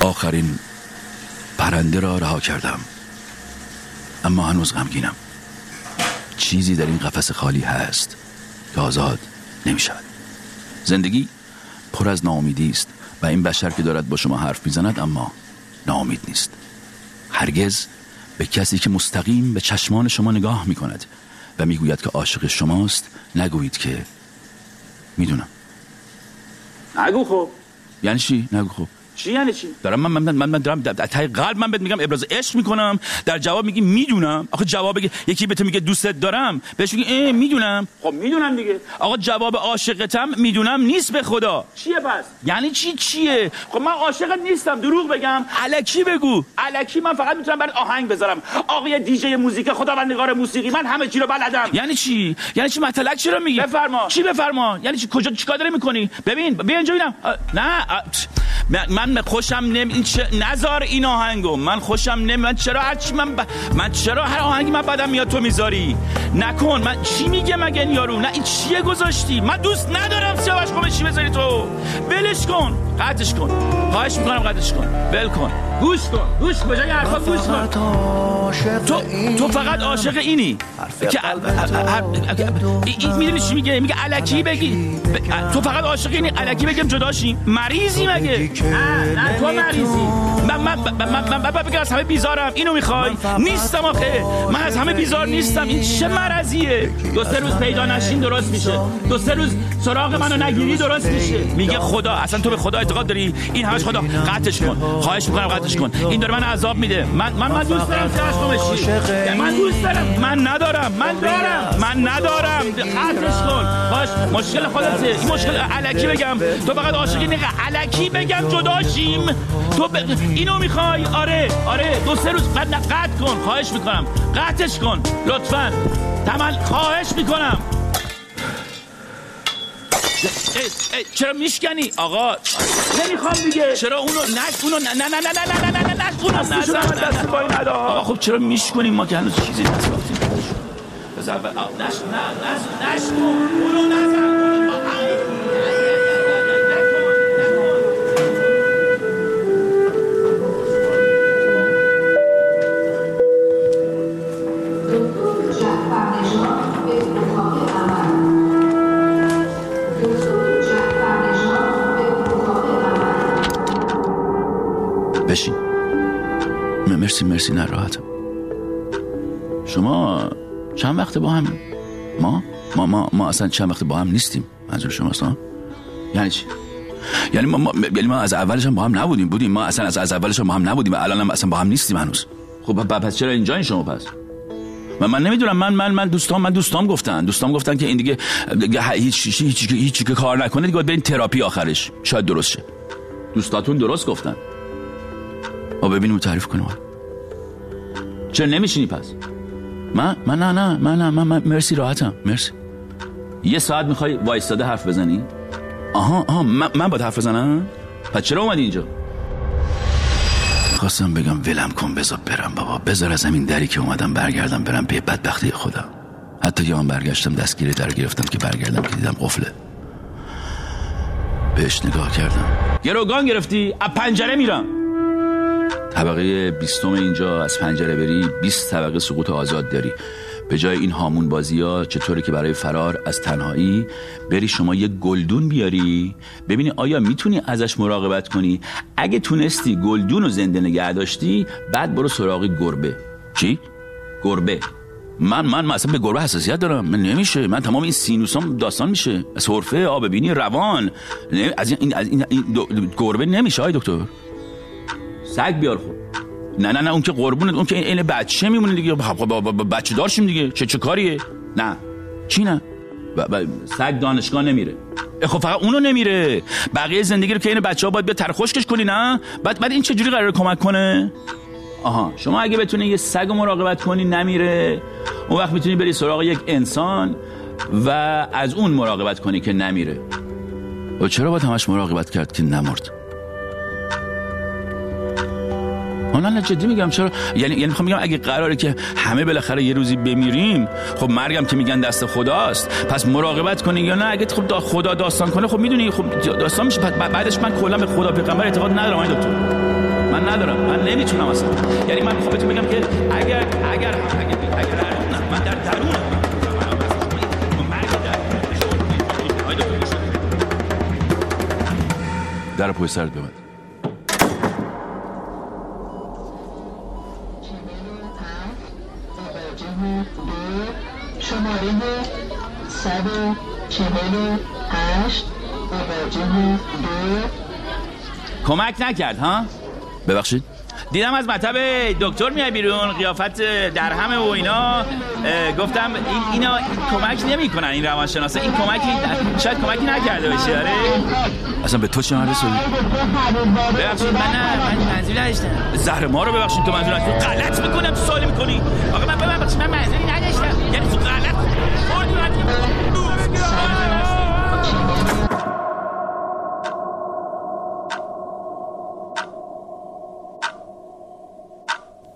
آخرین پرنده را رها کردم. اما هنوز غمگینم. چیزی در این قفس خالی هست. که آزاد نمی شود زندگی پر از ناامیدی است و این بشر که دارد با شما حرف می‌زند اما ناامید نیست. هرگز به کسی که مستقیم به چشمان شما نگاه می کند و می‌گوید که عاشق شماست نگویید که می‌دونم. نگو خب. یعنی چی؟ نگو خب. چی یعنی چی؟ دارم من من من, من دارم در ته قلب من بهت میگم ابراز عشق می‌کنم. در جواب میگی می‌دونم. آخه جواب بگی یکی به تو میگه دوستت دارم بهش میگی اه می‌دونم. خب می‌دونم دیگه. آقا جواب عاشقتم می‌دونم نیست به خدا. چیه پس؟ یعنی چی چیه؟ خب من عاشقت نیستم دروغ بگم. الکی بگو. الکی من فقط می‌تونم برات آهنگ بذارم. آقای دیجی موزیک خداوندگار موسیقی من همه چی رو بلدم. یعنی چی؟ یعنی چی مطلق چرا میگی؟ بفرما. چی بفرما؟ یعنی چی؟ کجا چیکار داری می‌کنی؟ ببین بیا اینجا ببینم. نه من, من خوشم نمی این چه نزار این آهنگو. من خوشم نمی من چرا هر چی من ب... من چرا هر آهنگی من بدم میاد تو می‌ذاری؟ نکن. من چی میگه مگه یارو؟ نه این چیه گذاشتی؟ من دوست ندارم سیاوش قمشی بذاری تو. ولش کن. قطعش کن. خواهش می‌کنم قطعش کن. ول کن. گوش کن گوش بجای حرفا گوش کن. تو تو فقط عاشق اینی؟ که می‌دونی چی میگه؟ میگه الکی بگی. تو فقط عاشق اینی الکی بگم جداشیم مریضی مگه؟ نه تو مریضی. من من من من من من بگم از همه بیزارم. اینو می‌خوای؟ نیستم آخه. من از همه بیزار نیستم. این چه مرضیه؟ دو سه روز پیدا نشین درست میشه. دو سه روز سراغ منو نگیری درست میشه. میگه خدا اصلا تو به خدا اعتقاد داری؟ این همش خدا. قطعش کن. خواهش می‌کنم قطعش کن. این داره من عذاب میده. من من من دوست دارم سرش قمشی من دوست دارم. من ندارم. من دارم. من ندارم. قطعش کن. باش. مشکل خودته این مشکل علکی بگم. تو فقط عاشق اینه که علکی بگم جداشیم تو ب... اینو می‌خوای؟ آره. آره. دو سه روز. قطع کن. خواهش می‌کنم. قطعش کن. لطفا. تمل خواهش می‌کنم. چرا میشکنی؟ آقا نمی‌خوام دیگه. چرا اونو نش اونو نه نه نه نه نه نه نه نه اونو نزن، دست نه، نه. پای ندا. آقا خب چرا میشکنیم؟ ما که هنوز چیزی نساختیم. بذار اول نش نه نش نش اونو نزن. بشین. مرسی مرسی نراحتم شما چند وقت با هم؟ ما؟ ما ما ما اصلا چند وقت با هم نیستیم منظور شما اصلا یعنی چی؟ یعنی ما, ما یعنی ما از اولش هم با هم نبودیم بودیم؟ ما اصلا از, از اولش هم با هم نبودیم و الان هم اصلا با هم نیستیم هنوز. خب پس چرا اینجا شما پس؟ من من نمی‌دونم من من من دوستام من دوستام گفتن. دوستام گفتن که این دیگه دیگه هیچ هیچ هیچ هیچ کار نکنه دیگه باید برین تراپی آخرش. شاید درست شه. دوستاتون درست گفتن. و تعریف کنیم چرا نمیشینی پس؟ من من نه نه من نه من, من مرسی راحتم مرسی. یه ساعت می‌خوای وایستاده حرف بزنی؟ آها آها من, من باید حرف بزنم؟ پس چرا اومدی اینجا؟ خواستم بگم ولم کن بذار برم بابا. بذار از همین دری که اومدم برگردم برم پی بدبختی خودم. حتی یه آن برگشتم دستگیری در گرفتم که برگردم که دیدم قفله. بهش نگاه کردم. گروگان گرفتی از پنجره میرم. طبقه بیستم اینجا از پنجره بری 20 طبقه سقوط آزاد داری. به جای این هامون بازی ها چطوره که برای فرار از تنهایی؟ بری شما یه گلدون بیاری. ببینی آیا می‌تونی ازش مراقبت کنی؟ اگه تونستی گلدون رو زنده نگه داشتی بعد برو سراغ گربه. چی؟ گربه. من من مثلا به گربه حساسیت دارم. من نمیشه. من تمام این سینوسام داستان میشه. سرفه آب بینی روان. از این از این, این دو- گربه نمیشه آی دکتر. سگ بیار خب نه نه نه اون که قربونت اون که این بچه میمونه دیگه. با- با- با- با- بچه دارشیم دیگه. چه چه کاریه؟ نه. چی نه؟ ب- ب- سگ دانشگاه نمیره. خب فقط اونو نمیره. بقیه زندگی رو که این بچه ها باید به ترخوشکش کنی نه؟ بعد بعد این چجوری قرار کمک کنه؟ آها شما اگه بتونی یه سگ رو مراقبت کنی نمیره. اون وقت می‌تونی بری سراغ یک انسان و از اون مراقبت کنی که نمیره. و چرا باید همش مراقبت کرد که نمرد؟ نه نه جدی میگم چرا یعنی یعنی می‌خوام میگم اگه قراره که همه بالاخره یه روزی بمیریم خب مرگم که میگن دست خداست پس مراقبت کنی یا نه اگه خب دا خدا داستان کنه خب می‌دونی خب داستان میشه بعدش من کلا به خدا پیغمبر اعتقاد ندارم آقای دکتر من ندارم من نمی‌تونم اصلا یعنی من می‌خوام بهتون بگم که اگر اگر اگر اگر نه من در درون در پشت سرت ببند شماره 148 مواجه دو. کمک نکرد ها؟ ببخشید. دیدم از مطب دکتر میای بیرون قیافت در همه و اینا. گفتم این اینا این کمک نمی‌کنن این روانشناسا. این کمکی شاید کمکی نکرده باشه آره؟ اصلا به تو چه رسوندی ببخشید من نه من منظوری نداشتم. زهر ما رو ببخشید تو منظور غلط می‌کنم تو سوالی می‌کنی. آقا من ببخشید من منظوری نداشتم. یعنی تو من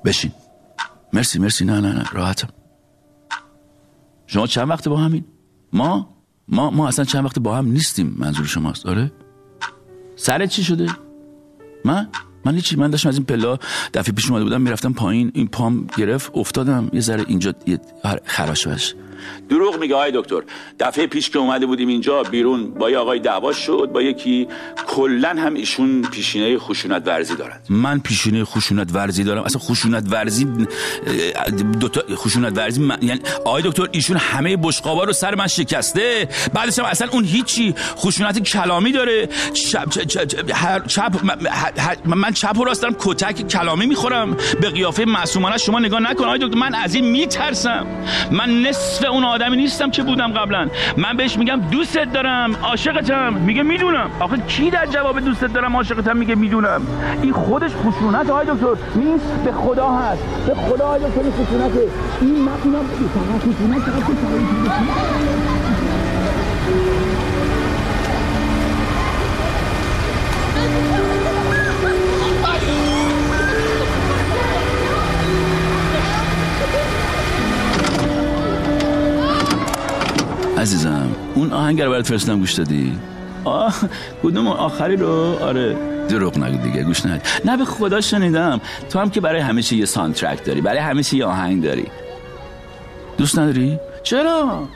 بشین. مرسی مرسی. نه نه نه. راحتم. شما چند وقت با همین؟ ما؟ ما ما اصلا چند وقت با هم نیستیم منظور شماست. آره؟ سرت چی شده؟ من؟ من هیچی. من داشتم از این پلا دفعه پیش اومده بودم می‌رفتم پایین. این پام گرفت افتادم. یه ذره اینجا یه خراش بش دروغ میگه آقای دکتر. دفعه پیش که اومده بودیم اینجا بیرون با یه آقای دعوا شد با یکی کلا هم ایشون پیشینه خشونت ورزی دارد من پیشینه خشونت ورزی دارم؟ اصلا خشونت ورزی اه، دوتا خشونت ورزی من... یعنی آقای دکتر ایشون همه بشقابا رو سر من شکسته. بعدش هم اصلا اون هیچی خشونت کلامی داره. چپ چپ چپ, چپ من چپ و راست دارم کتک کلامی می‌خورم. به قیافه معصومانه شما نگاه نکن آقای دکتر. من از این میترسم. من نصف اون آدمی نیستم که بودم قبلا من بهش میگم دوستت دارم عاشقتم میگه می‌دونم آخه کی در جواب دوستت دارم عاشقتم میگه می‌دونم این خودش خشونت آقای دکتر نیست به خدا هست به خدا آقای دکتر این خشونته این من اینا خشونت عزیزم اون آهنگ رو برات فرستادم گوش دادی؟ آه کدوم آخری رو؟ آره دروغ نگو دیگه گوش ندی نه به خدا شنیدم. تو هم که برای چی یه سانترک داری برای چی یه آهنگ داری. دوست نداری؟ چرا؟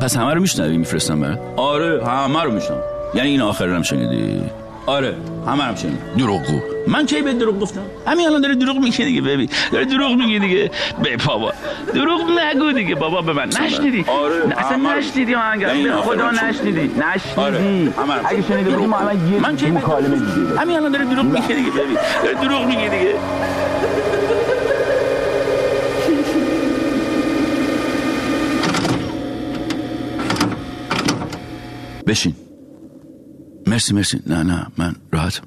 پس همه رو میشنوی میفرستم برات؟ آره همه رو میشنم یعنی این آخر رو هم شنیدی؟ آره همه هم شنیدی دروغگو. من کی به دروغ گفتم؟ همین الان داره دروغ میگه دیگه ببین. داره دروغ میگه دیگه. به بابا. دروغ نگو دیگه بابا به من نشنیدی. آره، اصلا نشنیدی آهنگ خدا نشنیدی. نشنیدی. آره، اگه شنیده بودی ما الان یه من کی مکالمه دیگه. همین الان داره دروغ میگه دیگه ببین. داره دروغ میگه دیگه. بشین. مرسی مرسی. نه نه من راحتم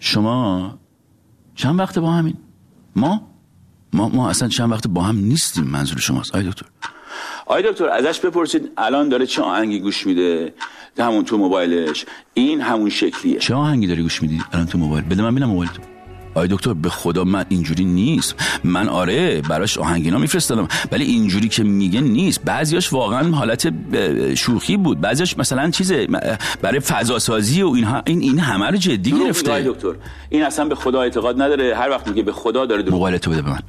شما چند وقت با همین؟ ما؟ ما ما اصلا چند وقت با هم نیستیم منظور شماست. آی دکتر. آقای دکتر ازش بپرسید الان داره چه آهنگی گوش میده؟ همون تو موبایلش. این همون شکلیه. چه آهنگی داری گوش میدی؟ الان تو موبایل. بده من ببینم موبایل تو آی دکتر به خدا من اینجوری نیست. من آره براش آهنگینا میفرستادم ولی اینجوری که میگه نیست. بعضیاش واقعا حالت شوخی بود. بعضیاش مثلا چیزه اه، برای فضا سازی و اینها. این این همه رو جدی گرفته. دکتر. این اصلا به خدا اعتقاد نداره. هر وقت میگه به خدا داره دروغ موبایل تو بده به من.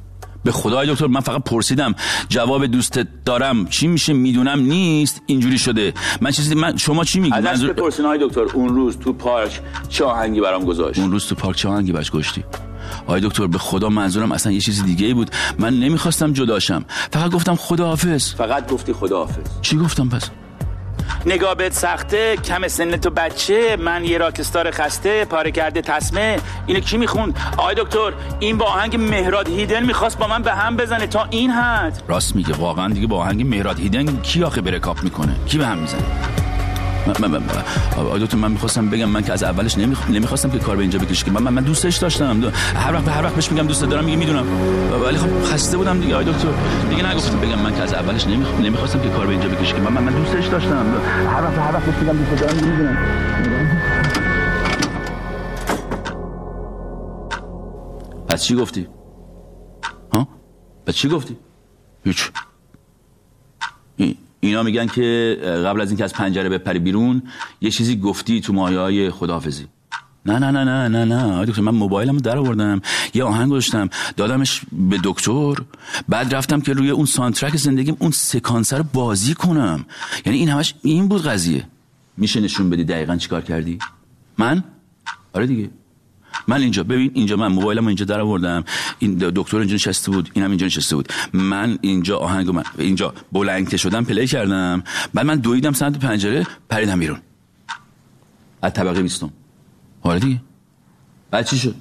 به خدای دکتر من فقط پرسیدم جواب دوستت دارم چی میشه؟ می‌دونم نیست اینجوری شده. من چیزی من شما چی میگی؟ ازش منظور بپرسین آقای دکتر اون روز تو پارک چه آهنگی برام گذاشت؟ اون روز تو پارک چه آهنگی بهش گشتی؟ آقای دکتر به خدا منظورم اصلا یه چیز دیگه ای بود. من نمی‌خواستم جداشم فقط گفتم خداحافظ. فقط گفتی خداحافظ. چی گفتم پس؟ نگاه بهت سخته کم سن تو بچه من یه راکستار خسته پاره کرده تسمه اینو کی می‌خوند؟ آقای دکتر این با آهنگ مهراد هیدن می‌خواست با من به هم بزنه تا این حد. راست میگه واقعا دیگه با آهنگ مهراد هیدن کی آخه بره کاپ می‌کنه؟ کی به هم می‌زنه؟ من من من من می‌خواستم بگم من که از اولش نمیخ... نمی‌خواستم که کار به اینجا بکشه که من, من دوستش داشتم. دو- هر وقت هر وقت بهش میگم دوست دارم میگه می‌دونم. ولی خب خسته بودم دیگه آقای دکتر دیگه نگفتم بگم من که از اولش نمیخ... نمی‌خواستم که کار به اینجا بکشه که من, من دوستش داشتم. هر وقت هر وقت بهش میگم دوست دارم میگه می‌دونم. پس چی گفتی؟ ها؟ پس چی گفتی؟ هیچ. اینا میگن که قبل از اینکه از پنجره بپری بیرون یه چیزی گفتی تو مایه های خداحافظی. نه نه نه نه نه نه. دکتر من موبایلمو در آوردم یه آهنگ گذاشتم دادمش به دکتر بعد رفتم که روی اون سانترک زندگیم اون سکانس رو بازی کنم. یعنی این همش این بود قضیه. میشه نشون بدی دقیقا چیکار کردی؟ من؟ آره دیگه. من اینجا ببین اینجا من موبایلمو اینجا در آوردم. این دکتر اینجا نشسته بود اینم اینجا نشسته بود. من اینجا آهنگ من اینجا بلنگته شدم پلی کردم. بعد من دویدم سمت پنجره پریدم بیرون. از طبقه بیستم. آره دیگه. بعد چی شد؟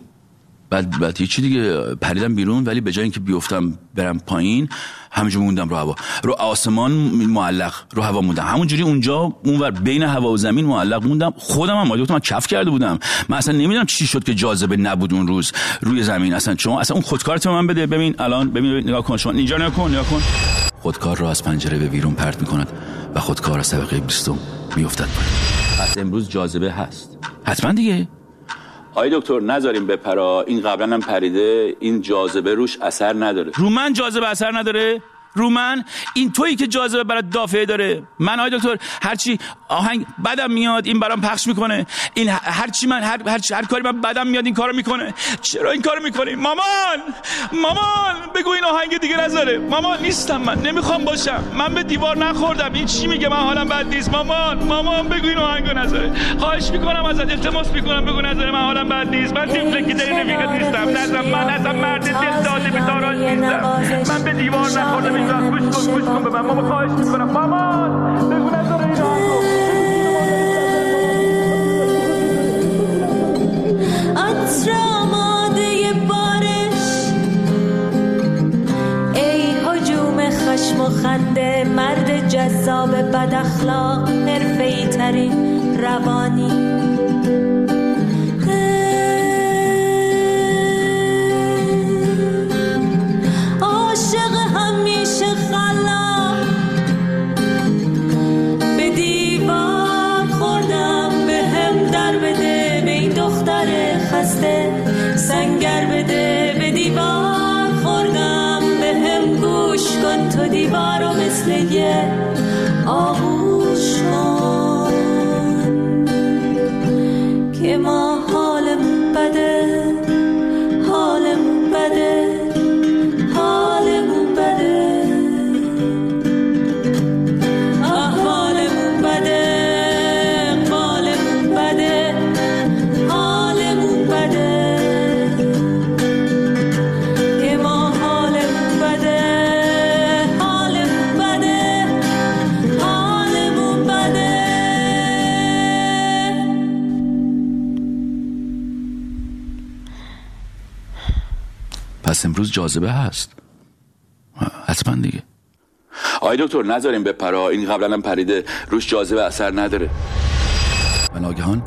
بعد بعد هیچی دیگه پریدم بیرون ولی به جای اینکه بیفتم برم پایین همینجور موندم رو هوا. رو آسمان معلق رو هوا موندم. همونجوری اونجا اونور بین هوا و زمین معلق موندم. خودم هم آدم من کف کرده بودم. من اصلا نمی‌دونم چی شد که جاذبه نبود اون روز روی زمین. اصلا چون اصلا اون خودکارت من بده. ببین الان ببین نگاه کن. شما اینجا نگاه کن نگاه کن. خودکار رو از پنجره به بیرون پرت می‌کند و خودکار از طبقه بیستم میافتد پایین. امروز جاذبه هست. حتما دیگه. آی دکتر نذاریم بپرا. این قبلا هم پریده. این جاذبه روش اثر نداره. رو من جاذبه اثر نداره؟ رو من. این تویی که جاذبه برات دافعه داره. من آقای دکتر هرچی آهنگ بدم میاد این برام پخش می‌کنه. این هرچی من هر, هر, هر کاری من بدم میاد این کارو می‌کنه. چرا این کارو می‌کنی؟ مامان! مامان! بگو این آهنگ دیگه نذاره. مامان نیستم من. نمی‌خوام باشم. من به دیوار نخوردم. این چی میگه؟ من حالم بد نیست. مامان! مامان بگو این آهنگو نذاره. خواهش می‌کنم ازت. التماس می‌کنم. بگو نذاره. من حالم بد نیست. من تیفلکی دین رفیقت نیستم. نظرم من اصلا مرد دل داده بیداراج نیستم. من به دیوار نخوردم. این وقت گوش کن بارش. ای حجوم خشم و خنده مرد جذاب بد اخلاق ترین روانی. پس امروز جاذبه هست. حتما دیگه. آی دکتر نذاریم بپرا این قبلا هم پریده. روش جاذبه اثر نداره. و ناگهان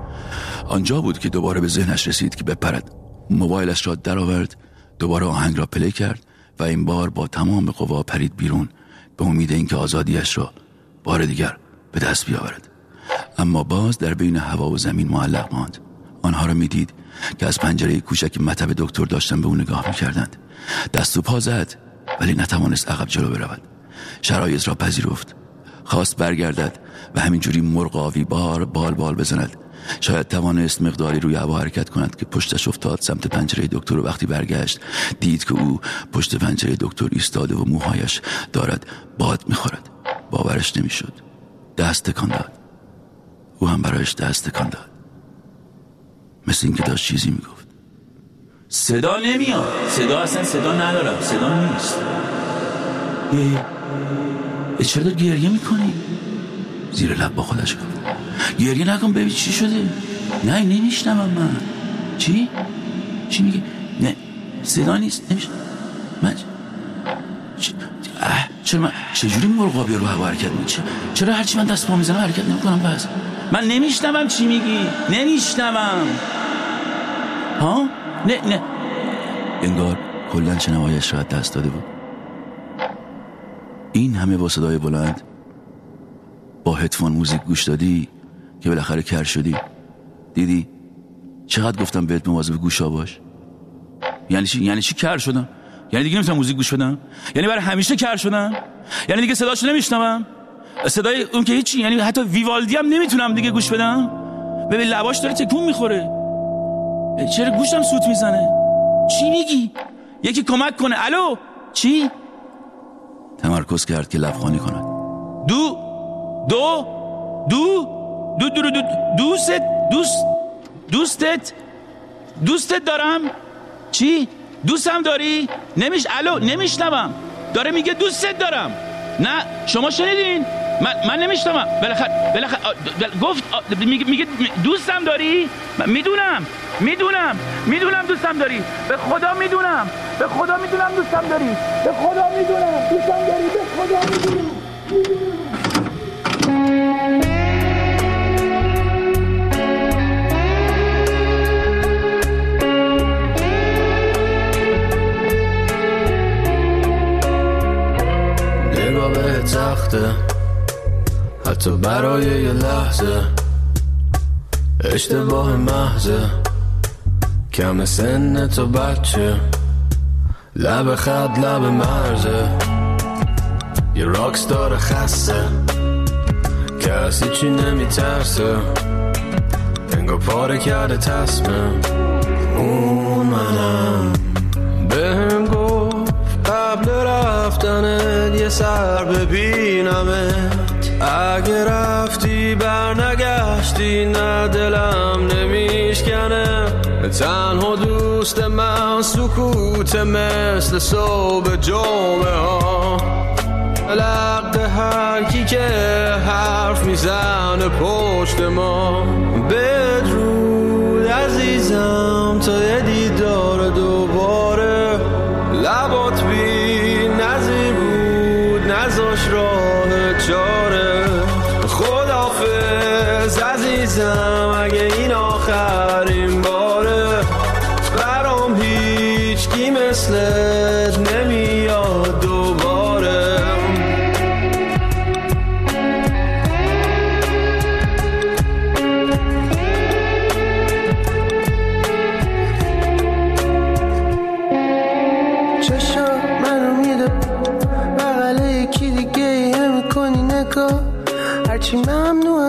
آنجا بود که دوباره به ذهنش رسید که بپرد. موبایلش را درآورد دوباره آهنگ را پلی کرد و این بار با تمام قوا پرید بیرون به امید اینکه آزادیش را بار دیگر به دست بیاورد. اما باز در بین هوا و زمین معلق ماند. آنها را می‌دید که از پنجره کوچک مطب دکتر داشتن به او نگاه می‌کردند. دست و پا زد ولی نتوانست عقب جلو برود. شرایط را پذیرفت. خواست برگردد و همینجوری مرغاوی بار بال بال بزند. شاید توانست مقداری روی هوا حرکت کند که پشتش افتاد سمت پنجره دکتر و وقتی برگشت دید که او پشت پنجره دکتر ایستاده و موهایش دارد باد می‌خورد. باورش نمی‌شد. دست تکان داد. او هم برایش دست تکان داد. مثل اینکه داشت چیزی می‌گفت. صدا نمیاد. صدا اصلا صدا ندارم. صدا نیست. اه، چرا گریه می‌کنی؟ زیر لب با خودش گفت گریه نکن ببین چی شده. نه نمیشنوم من. چی؟ چی میگه نه صدا نیست. نمیشه من چرا من چجوری مرغابی رو هوا حرکت می چرا هرچی من دست پا می‌زنم حرکت نمی‌کنم بس؟ من نمیشنوم چی میگی. نمیشنوم. ها؟ نه نه. انگار کلا شنوایش را دست داده بود. این همه با صدای بلند با هدفون موزیک گوش دادی که بالاخره کر شدی. دیدی؟ چقدر گفتم بهت مواظب گوشا باش. یعنی چی؟ یعنی چی کر شدم؟ یعنی دیگه نمی‌تونم موزیک گوش بدم؟ یعنی برای همیشه کر شدم؟ یعنی دیگه صداشو نمیشنوم؟ صدای اون که هیچی یعنی حتی ویوالدی هم نمی‌تونم دیگه گوش بدم؟ ببین لباش داره تکون می‌خوره. چرا گوشم سوت می‌زنه؟ چی میگی؟ یکی کمک کنه. الو؟ چی؟ تمرکز کرد که لبخانی کند. دو دو دو دو دو, دو دوست دوست دوستت دوستت دارم. چی؟ دوستم داری؟ نمیش الو نمیشنوم. داره میگه دوستت دارم. نه شما شنیدین؟ من من نمیشتم بالاخره بالاخره گفت میگه دوستم داری می‌دونم می‌دونم می‌دونم دوستم داری به خدا می‌دونم به خدا می‌دونم دوستم داری به خدا می‌دونم دوستم داری به خدا می‌دونم تخته حتی برای یه لحظه. اشتباه محضه. کم سن تو بچه. لب خط لب مرزه. یه راکستار خسته. کسی چی نمیترسه. انگار پاره کرده تصمه اون منم. بهم گفت قبل رفتنت یه سر ببینمت اگه رفتی برنگشتی نه دلم نمیشکنه. تنها دوست من سکوت مثل صبح جمعه ها. لقد هر کی که حرف می‌زنه پشت ما. بدرود عزیزم تا یه دیدار دوباره. لبات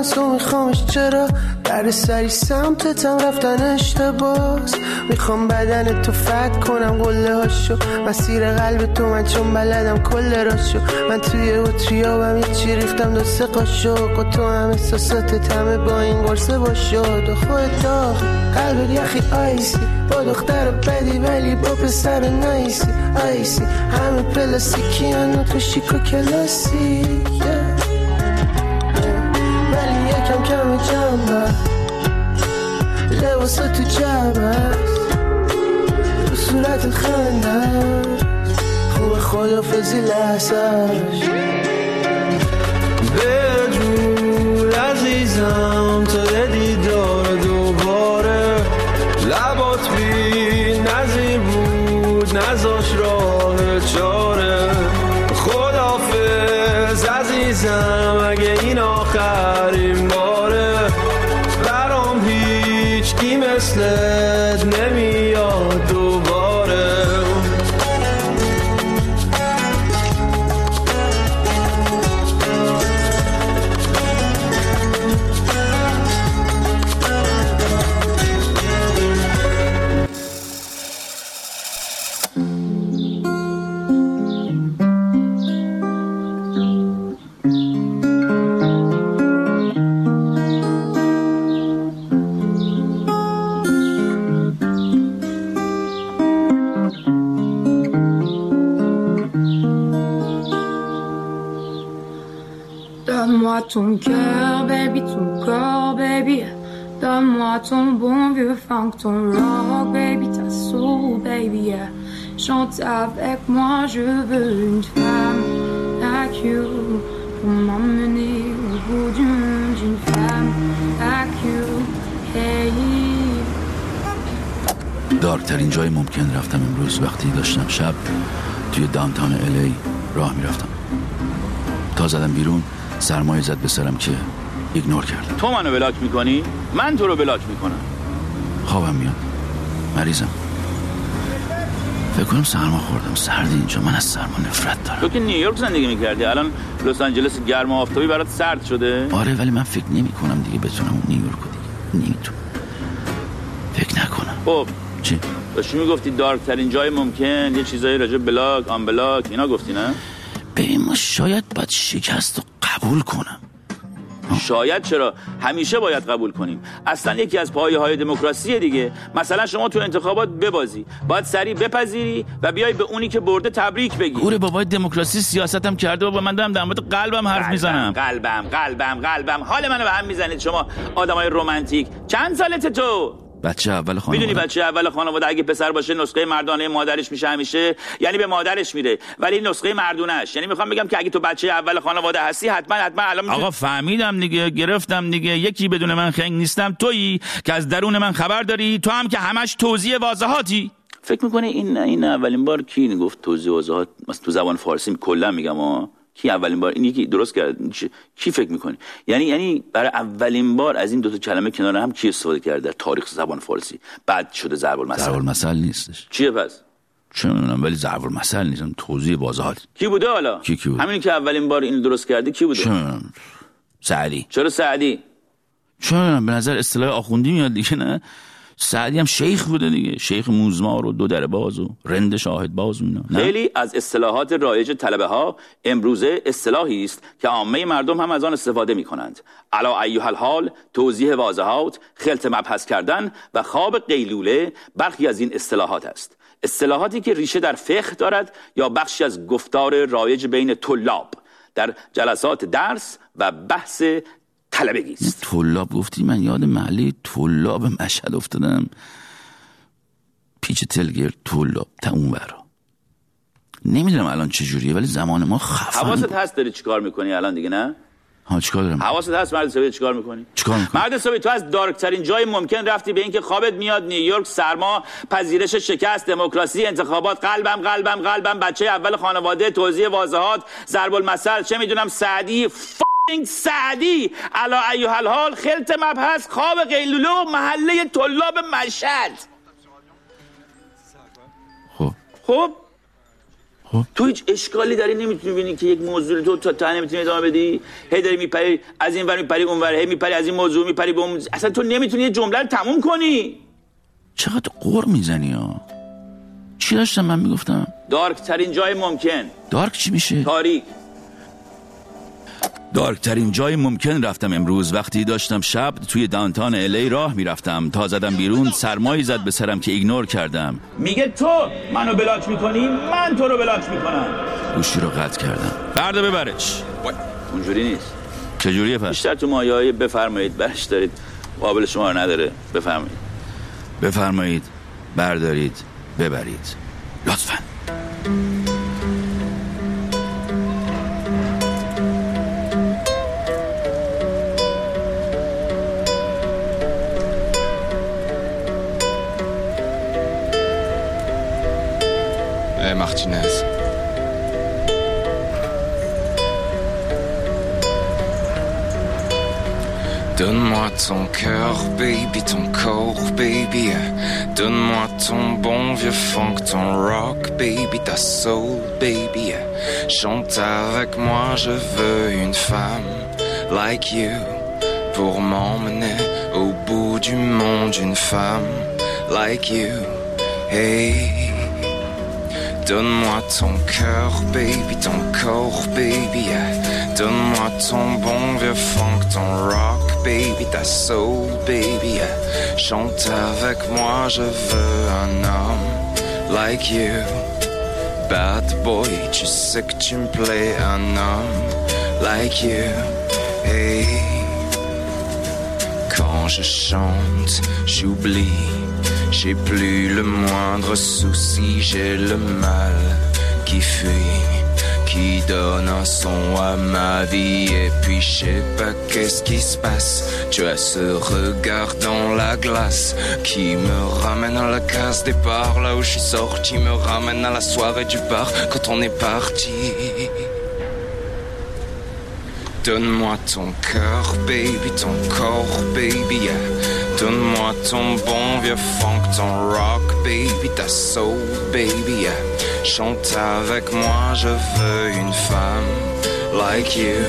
از تو میخوامش چرا؟ در سری سمتتم رفتن اشتباس. می‌خوام بدن تو فت کنم قله هاشو. مسیر قلب تو من چون بلدم کل راشو. من توی اتریابم چی ریختم دو سه قاشق. و تو هم احساساتت همه با این قرصه باشد و خودت داغی قلبت یخی آیسی. با دختر بدی ولی با پسر نایسی. آیسی. همه پلاستیکی هنو تو شیک و کلاسی. لباسا تو جمع هست تو صورت خنده خوب خدافزی لحظهش بدرود عزیزم تا ton bon vieux funk, ton rock, baby, ta soul, baby, yeah. Chante avec moi, je veux une femme like you pour m'emmener au bout du monde, une femme like you, hey. دارکترین جای ممکن رفتم امروز وقتی داشتم شب توی دانتان الی راه می‌رفتم تا زدم بیرون سرما زد به سرم که ignore کردم. تو منو block می‌کنی؟ من تو رو block می‌کنم. خوابم میاد. مریضم. فکر کنم سرما خوردم. سرده اینجا. من از سرما نفرت دارم. تو که نیویورک زندگی می‌کردی. الان لس آنجلس گرم و آفتابی برات سرد شده. آره ولی من فکر نمی کنم دیگه بتونم اون نیویورک دیگه. نمی‌تونم. فکر نکنم. خب. چی؟ داشتی می‌گفتی dark ترین جای ممکن. یه چیزایی راجع به block unblock اینا گفتی نه؟ ببین ما شاید باید شکست رو قبول کنم. شاید چرا همیشه باید قبول کنیم. اصلا یکی از پایه های دموکراسی دیگه. مثلا شما تو انتخابات ببازی. باید سریع بپذیری و بیای به اونی که برده تبریک بگی. گوره بابای دموکراسی سیاستم کرده بابا من دارم در مورد قلبم حرف می‌زنم. قلبم قلبم قلبم. حال منو به هم می‌زنید. شما آدمای رمانتیک. چند سالته تو؟ بچه اول خانواده. می‌دونی بچه اول خانواده اگه پسر باشه نسخه مردانه مادرش میشه همیشه یعنی به مادرش میره ولی نسخه مردونش یعنی می‌خوام بگم که اگه تو بچه اول خانواده هستی حتما حتما الان آقا فهمیدم دیگه گرفتم دیگه. یکی بدون من خنگ نیستم. تویی که از درون من خبر داری؟ تو هم که همش توضیح واضحاتی. فکر می‌کنه این این اولین بار کی گفت توضیح مثلا تو زبان فارسی کلا میگم ها کی اولین بار؟ این یکی درست کرد. کی فکر می‌کنی؟ یعنی یعنی برای اولین بار از این دو تا کلمه کنار هم کی استفاده کرده در تاریخ زبان فارسی؟ بعد شده ضرب ضرب المثل المثل نیستش. چیه پس؟ چه می‌دونم ولی ضرب المثل نیستم توضیح واضحاتی کی بوده حالا؟ کی کی بود؟ همین که اولین بار این درست کرده کی بوده؟ چه می‌دونم سعدی. چرا سعدی؟ چه می‌دونم به نظر اصطلاح آخوندی میاد دیگه نه؟ سعدی هم شیخ بوده دیگه. شیخ موزمار و دو در باز و رند شاهد باز و اینا. خیلی از اصطلاحات رایج طلبه ها امروزه اصطلاحی است که عامه مردم هم از آن استفاده می کنند علا ایها الحال توضیح واضحات خلط مبحث کردن و خواب قیلوله برخی از این اصطلاحات است. اصطلاحاتی که ریشه در فقه دارد یا بخشی از گفتار رایج بین طلاب در جلسات درس و بحث طلبگی است طلاب گفتی من یاد محله طلاب مشهد افتادم. پیچ تلگر طلاب تا اون برا نمی‌دونم الان چجوریه ولی زمان ما خفن حواست. هست داری چیکار می‌کنی الان دیگه نه؟ ها چیکار دارم؟ حواست هست مرد حسابی چیکار می‌کنی؟ چیکار می‌کنم؟ مرد حسابی تو از دارک ترین جای ممکن رفتی به اینکه خوابت میاد نیویورک سرما پذیرش شکست دموکراسی انتخابات قلبم قلبم قلبم بچه اول خانواده توضیح واضحات ضرب المثل چه می‌دونم سعدی فینگ سعدی علا ایها الحال خلط مبحث خواب قیلوله و محله طلاب مشهد. خب. خب؟ خب. تو هیچ اشکالی داری نمی‌تونی ببینی که یک موضوع تو تا تا نمی‌تونی ادامه بدی؟ هی داری میپری از این ور میپری اون ور هی میپری از این موضوع میپری به اون اصلا تو نمی‌تونی یه جمله رو تموم کنی. چقدر غر می‌زنی ها؟ چی داشتم من می‌گفتم؟ dark ترین جای ممکن. dark چی میشه؟ تاریک. دارک ترین جای ممکن رفتم امروز. وقتی داشتم شب توی دانتان الی راه می‌رفتم. تا زدم بیرون سرمایی زد به سرم که ایگنور کردم. میگه تو منو بلاک می‌کنی؟ من تو رو بلاک می‌کنم. گوشی رو قطع کردم. فردا ببرش. اونجوری نیست. چجوریه پس؟ بیشتر تو مایه های بفرمایید برش دارید. قابل شما رو نداره. بفرمایید. بفرمایید بردارید ببرید. لطفا. Donne-moi ton cœur, baby, ton corps, baby. Donne-moi ton bon vieux funk, ton rock, baby, ta soul, baby. Chante avec moi, je veux une femme like you pour m'emmener au bout du monde, une femme like you. Hey. Donne-moi ton cœur, baby, ton corps, baby. Donne-moi ton bon vieux funk, ton rock, baby, ta soul, baby. Chante avec moi, je veux un homme like you. Bad boy, tu sais que tu me plais, un homme like you. Hey. Quand je chante, j'oublie. J'ai plus le moindre souci, j'ai le mal qui fuit, qui donne un son à ma vie. Et puis je sais pas qu'est-ce qui se passe. Tu as ce regard dans la glace qui me ramène à la case départ, là où je suis sorti, me ramène à la soirée du bar quand on est parti. Donne-moi ton cœur, baby, ton corps, baby. yeah. Donne-moi ton bon vieux funk, ton rock, baby, ta soul, baby. yeah. Chante avec moi, je veux une femme like you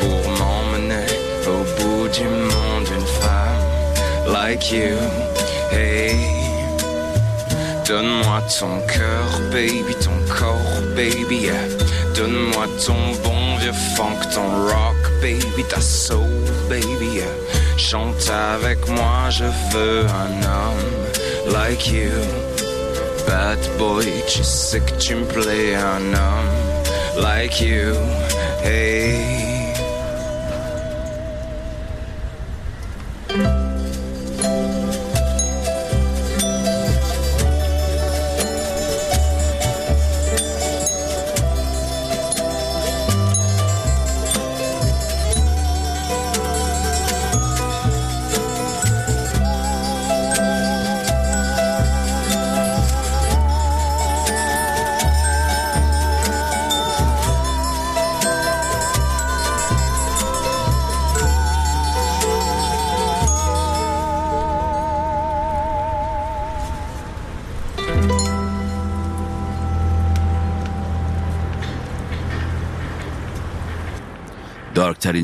pour m'emmener au bout du monde, une femme like you. Hey. Donne-moi ton cœur, baby, ton corps, baby. yeah. Donne-moi ton bon vieux funk, ton rock, baby, ta soul, baby. Chante avec moi, je veux un homme like you. Bad boy, tu sais que tu me plais, un homme like you. Hey.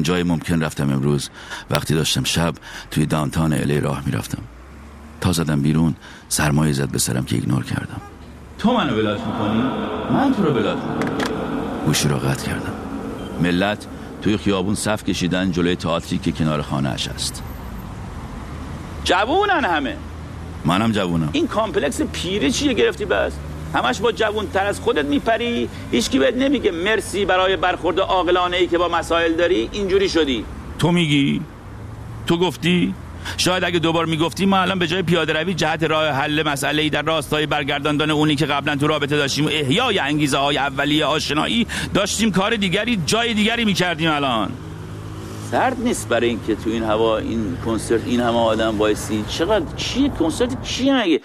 dark ترین جای ممکن رفتم امروز. وقتی داشتم شب توی downtown LA راه می‌رفتم. تا زدم بیرون سرما زد به سرم که ignore کردم. تو منو block می‌کنی؟ من تو رو block می‌کنم. گوشی را قطع کردم. ملت توی خیابون صف کشیدن جلوی تئاتری که کنار خانه اش است. جوونن همه. منم جوونم. این complex پیری چیه گرفتی بس؟ همش با جوون تر از خودت میپری. هیچکی بهت نمیگه مرسی برای برخورد عاقلانه ای که با مسائل داری. اینجوری شدی. تو میگی؟ تو گفتی؟ شاید اگه دوبار می‌گفتی ما الان به جای پیاده روی جهت راه حل مسئله در راستای برگرداندن اونی که قبلا تو رابطه داشتیم و احیای انگیزه های اولیه آشنایی داشتیم کار دیگری جای دیگری می‌کردیم الان. سرد نیست برای اینکه تو این هوا این کنسرت این همه آدم وایسی. چقدر؟ چیه؟ کنسرت چیه مگه؟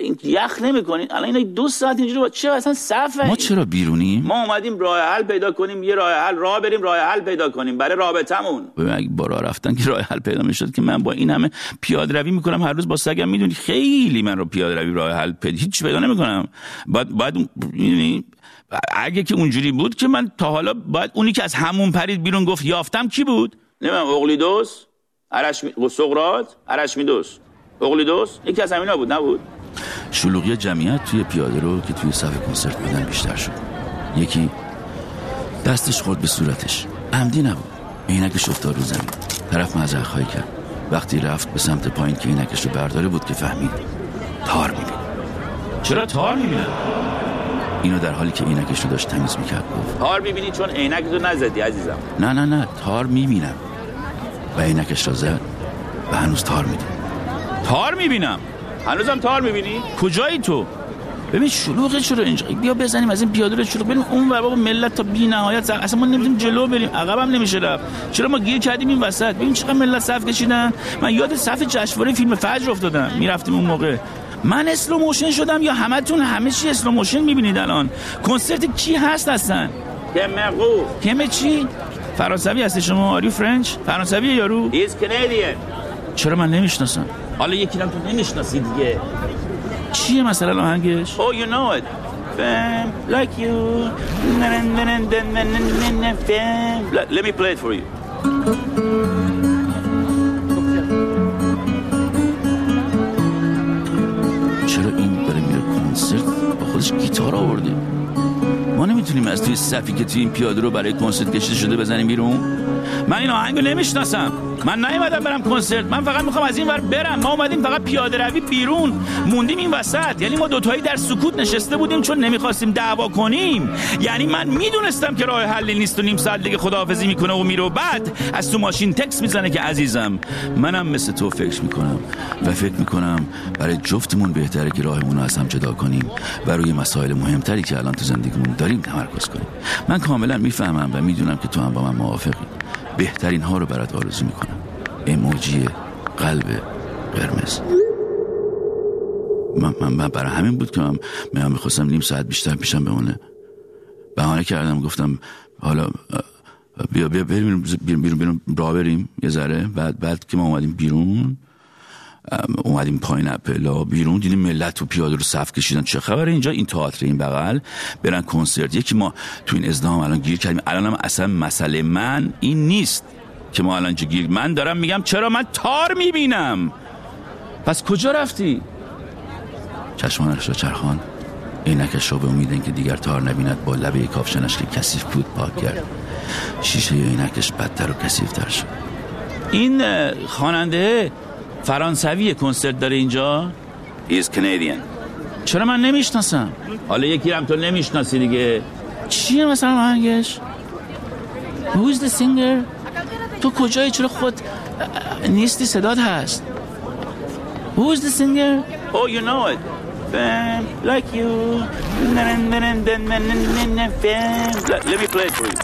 این یخ نمی‌کنین؟ الان اینا دو ساعت اینجوری با چه اصلا صفه ما چرا بیرونیم ما اومدیم راه حل پیدا کنیم یه راه حل راه بریم راه حل پیدا کنیم. برای رابطمون اگه با راه رفتن که راه حل پیدا می‌شد که من با این همه پیاده روی می‌کنم هر روز با سگم می‌دونی خیلی من رو پیاده روی راه حل پیدا هیچ پیدا نمی‌کنم. بعد بعد اگه که اونجوری بود که من تا حالا باید اونی که از همون پرید بیرون گفت یافتم کی بود؟ نمی‌دونم اقلیدوس ارشمی سقراط ارشمیدس اقلیدوس یکی از همینا بود نبود؟ شلوغی جمعیت توی پیاده رو که توی صف کنسرت بودن بیشتر شد. یکی دستش خورد به صورتش. عمدی نبود. عینکش افتاد رو زمین. طرف معذرت خواهی کرد. وقتی رفت به سمت پایین که عینکش رو برداره بود که فهمید. تار می‌بینه. چرا تار می‌بینن اینو در حالی که عینکش رو داشت تمیز می‌کرد گفت. تار می‌بینی چون عینک تو نزدی عزیزم. نه نه نه تار می‌بینم. و عینکش را زد و هنوز تار می‌دید. تار می‌بینم؟ هنوزم تار می‌بینی؟ کجایی تو؟ ببین شلوغه چرا اینجا؟ بیا بزنیم از این پیاده رو شلوغ بریم اون ور بابا ملت تا بی نهایت. اصلا ما نمی‌تونیم جلو بریم. عقبم نمیشه رفت. چرا ما گیر کردیم این وسط؟ ببین چقدر ملت صف کشیدن. من یاد صف جشنواره فیلم فجر افتادم. می‌رفتیم اون موقع. من slow motion شدم یا همتون همه چی slow motion می‌بینید الان؟ کنسرت کی هست اصلا؟ کمقو. کم چی؟ فرانسوی هستی شما؟ Are you French فرانسوی یارو؟ He's Canadian چرا من نمی‌شناسم؟ حالا یکی رو تو نمی‌شناسی دیگه. چیه مثلا آهنگش؟ Oh, you know it. Fam, like you. Fam. Let, let me play it for you. کنسرت با خودش گیتار آورده. ما نمی‌تونیم از توی صفی که توی این پیاده رو برای کنسرت کشیده شده بزنیم بیرون؟ من این آهنگو نمی‌شناسم. من نیومدم برم کنسرت. من فقط می‌خوام از این ور برم. ما اومدیم فقط پیاده روی بیرون. موندیم این وسط. یعنی ما دوتایی در سکوت نشسته بودیم چون نمی‌خواستیم دعوا کنیم. یعنی من می‌دونستم که راه حلی نیست و نیم ساعت دیگه خداحافظی می‌کنه و میره بعد از تو ماشین تکس می‌زنه که عزیزم منم مثل تو فکر می‌کنم و فکر می‌کنم برای جفتمون بهتره که راهمون رو از هم جدا کنیم و روی مسائل مهمتری که الان تو زندگیمون داریم تمرکز کنیم. من کاملا می‌فهمم و می‌دونم که تو هم با من موافقی. بهترین ها رو برات آرزو می‌کنم. اموجی قلب قرمز. من, من, من برای همین بود که من, می‌خواستم نیم ساعت بیشتر پیشم بمونه. بهانه کردم گفتم حالا بیا بیا بریم بیرون بیرون, بیرون راه بریم یه ذره. بعد بعد که ما اومدیم بیرون اومدیم پایین اپلا بیرون دیدیم ملت تو پیاده رو صف کشیدن. چه خبره؟ اینجا این تئاتر این بغل برن کنسرت. یکی ما تو این ازدهام الان گیر کردیم. الان هم اصلا مسئله من این نیست که ما الان چه گیر من دارم میگم چرا من تار می‌بینم؟ پس کجا رفتی؟ چشمانش را چرخان. عینکش را به امید اینکه دیگر تار نبیند با لبه کافشنش که کثیف بود پاک کرد شیشه عینکش بدتر و کثیفتر شد. این خواننده فرانسوی کنسرت داره اینجا؟ He is Canadian. چرا من نمی‌شناسم؟ حالا یکی هم تو نمی‌شناسی دیگه. چیه مثلا آهنگش؟ Who's the singer? تو کجایی؟ چرا خود نیستی؟ صدات هست. Who's the singer? Oh you know it. Like you. Let me play for you.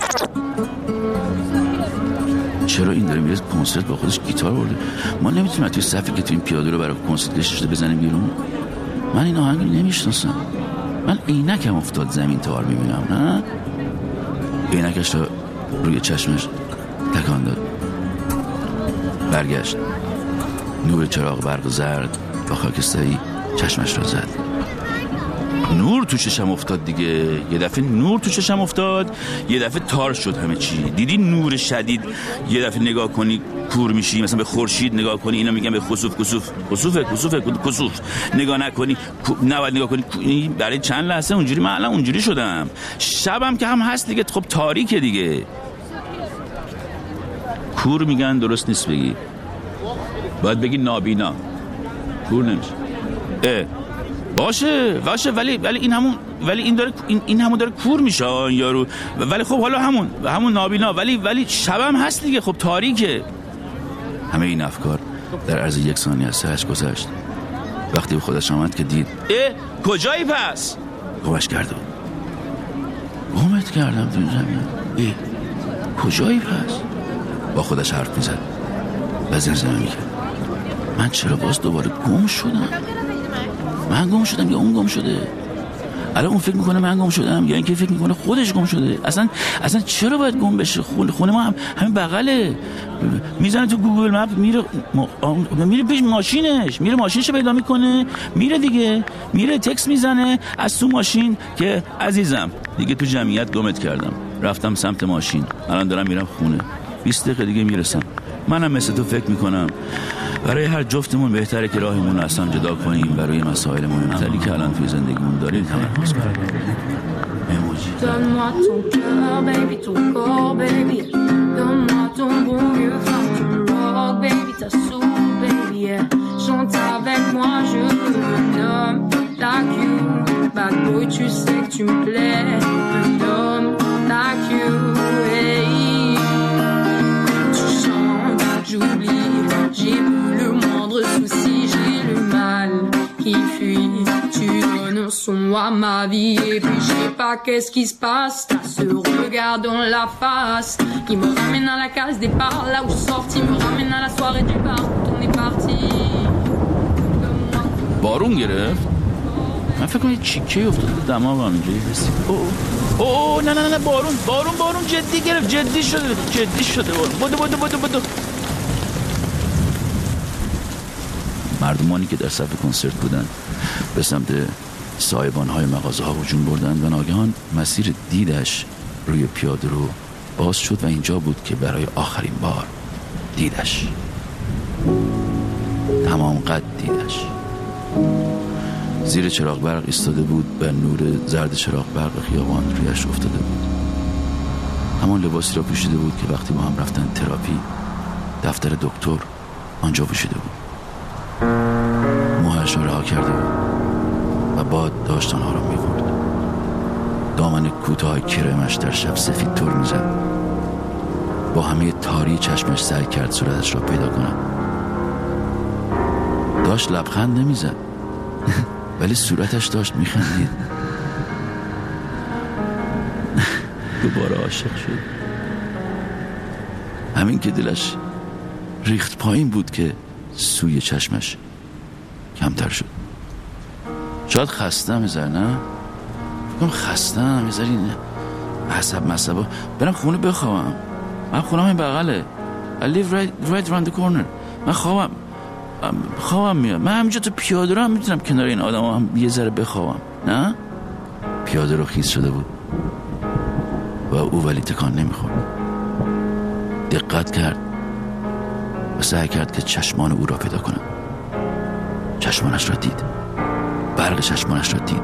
چرا این داره میره کنسرت با خودش گیتار برده؟ ما نمی‌تونیم توی صفی که تو این پیاده رو برای کنسرت کشیده بزنیم بیرون. من این آهنگ رو نمی‌شناسم. من عینکم افتاد زمین تار می‌بینم نه؟ عینکش رو روی چشمش تکان داد. برگشت. نور چراغ برق زرد با خاکستری چشمش را زد. نور تو چشم افتاد دیگه. یه دفعه نور تو چشم افتاد یه دفعه تار شد همه چی. دیدی نور شدید؟ یه دفعه نگاه کنی کور میشی مثلا به خورشید نگاه کنی اینا میگن به خسوف. کسوف خسوفه کسوفه کسوف نگاه نکنی نباید نگاه کنی برای چند لحظه اونجوری من الان اونجوری شدم. شبم که هم هست دیگه خب تاریکه دیگه. کور میگن درست نیست بگی. باید بگی نابینا. کور نمیشه. اه. باشه باشه ولی ولی این همون ولی این داره این, این همون داره کور میشه این یارو. ولی خب حالا همون همون نابینا. ولی ولی شبم هست دیگه خب تاریکه. همه این افکار در عرض یک ثانیه از سرش گذشت. وقتی به خودش آمد که دید اه کجایی پس؟ گمش کرده گمت کردم تو زمین. ای کجایی پس؟ با خودش حرف می‌زد. و زمزمه می‌کرد. من چرا باز دوباره گم شدم؟ من گم شدم یا اون گم شده؟ الان اون فکر می‌کنه من گم شدم یا اینکه فکر می‌کنه خودش گم شده؟ اصلا اصلا چرا باید گم بشه؟ خونه, ما هم همین بغله. می‌زنه تو گوگل مپ میره میره پیش ماشینش. میره ماشینش پیدا می‌کنه. میره دیگه. میره تکس می‌زنه از تو ماشین که عزیزم دیگه تو جمعیت گمت کردم. رفتم سمت ماشین. الان دارم میرم خونه. 20 دقیقه دیگه می‌رسم. منم مثل تو فکر می‌کنم. برای هر جفتمون بهتره که راهمون از هم جدا کنیم برای مسائل مهمتری که الان توی زندگیمون داریم تمرکز کنیم. Son à ma vie et puis je sais pas qu'est-ce qui se passe. T'as ce regard dans la face qui me ramène à la case départ, là où je suis sorti, me ramène à la soirée du bar quand on est parti. بارون گرفت من فکر کنم یه چیکه افتاد تو دماغم اینجوری رسید اوه اوه اوه، نه نه نه بارون بارون بارون جدی گرفت جدی شده جدی شده بارون بدو بدو بدو بدو مردمانی که در صف کنسرت بودن به سمت سایبان های مغازه ها هجوم بردن و ناگهان مسیر دیدش روی پیاده رو باز شد و اینجا بود که برای آخرین بار دیدش. تمام قد دیدش. زیر چراغ برق ایستاده بود و نور زرد چراغ برق خیابان رویش افتاده بود. همان لباسی را پوشیده بود که وقتی با هم رفتن تراپی دفتر دکتر آنجا پوشیده بود. موهاش را رها کرده بود. و باد داشت آنها را می‌برد. دامن کوتاه کرمش در شب سفید تور می‌زد. با همه تاری چشمش سعی کرد صورتش را پیدا کند. داشت لبخند نمی‌زد. [laughs] ولی صورتش داشت میخندید. [laughs] دوباره عاشق شد. همین که دلش ریخت پایین بود که سوی چشمش کمتر شد. شاید خستم یه ذره، نه؟ فکرم خستم ذره این عصب مصبا. برم خونه بخوابم. من خونه همین بغله. I live right, right around the corner. من خوابم خوابم میاد. من همینجا تو پیاده رو هم می‌تونم کنار این آدم هم یه ذره بخوابم. نه؟ پیاده رو خیز شده بود. و او ولی تکان نمی‌خورد. دقت کرد. و سعی کرد که چشمان او را پیدا کنم چشمانش را دید. برق چشمانش را دید.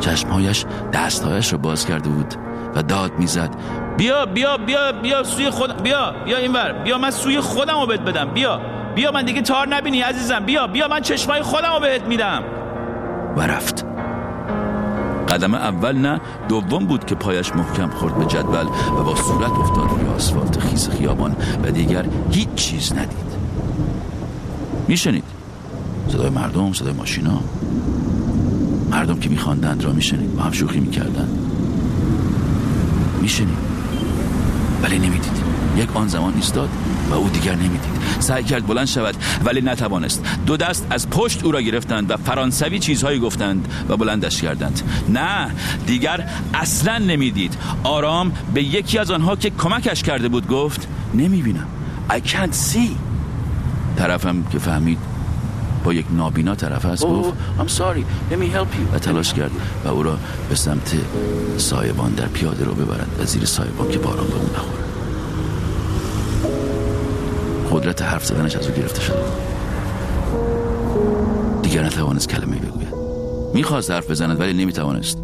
چشمهایش دستهایش را باز کرده بود و داد می‌زد بیا بیا بیا بیا سوی خود بیا بیا اینور بیا من سوی خودم رو بهت بدم بیا بیا من دیگه تار نبینی عزیزم بیا بیا من چشمای خودم رو بهت میدم. و رفت. قدم اول نه دوم بود که پایش محکم خورد به جدول و با صورت افتاد روی آسفالت خیس خیابان و دیگر هیچ چیز ندید. میشنید؟ صدای مردم صدای ماشینا. مردم که میخواندند را میشنید با هم شوخی می‌کردند. میشنید. ولی نمی‌دید. یک آن زمان ایستاد و او دیگر نمی‌دید. سعی کرد بلند شود ولی نتوانست. دو دست از پشت او را گرفتند و فرانسوی چیزهایی گفتند و بلندش کردند. نه دیگر اصلا نمی‌دید. آرام به یکی از آنها که کمکش کرده بود گفت نمی‌بینم. I can't see. طرفم که فهمید با یک نابینا طرف است گفت I'm sorry let me help you. و تلاش کرد و او را به سمت سایبان در پیاده رو ببرد و زیر سایبان که باران به اون نخوره قدرت حرف زدنش از او گرفته شده. دیگر نتوانست کلمه بگوید. می‌خواست حرف بزند ولی نمی‌توانست.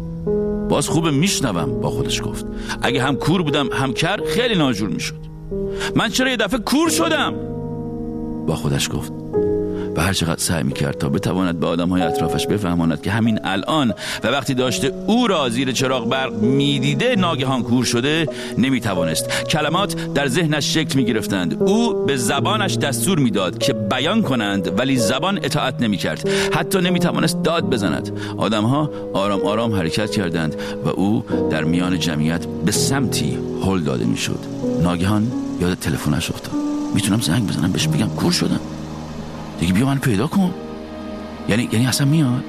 باز خوب میشنوم با خودش گفت. اگه هم کور بودم هم کر خیلی ناجور می‌شد. من چرا یه دفعه کور شدم؟ با خودش گفت. هر چقدر سعی می‌کرد تا بتواند به آدم های اطرافش بفهماند که همین الان و وقتی داشته او را زیر چراغ برق می‌دیده ناگهان کور شده نمی‌توانست. کلمات در ذهنش شکل می‌گرفتند. او به زبانش دستور می‌داد که بیان کنند ولی زبان اطاعت نمی‌کرد. حتی نمی‌توانست داد بزند. آدمها آرام آرام حرکت کردند و او در میان جمعیت به سمتی هل داده می‌شد. ناگهان یاد تلفنش افتاد. می‌تونم زنگ بزنم بهش بگم. کور شدم. دیگه بیا من پیدا کن. یعنی یعنی اصلا میاد؟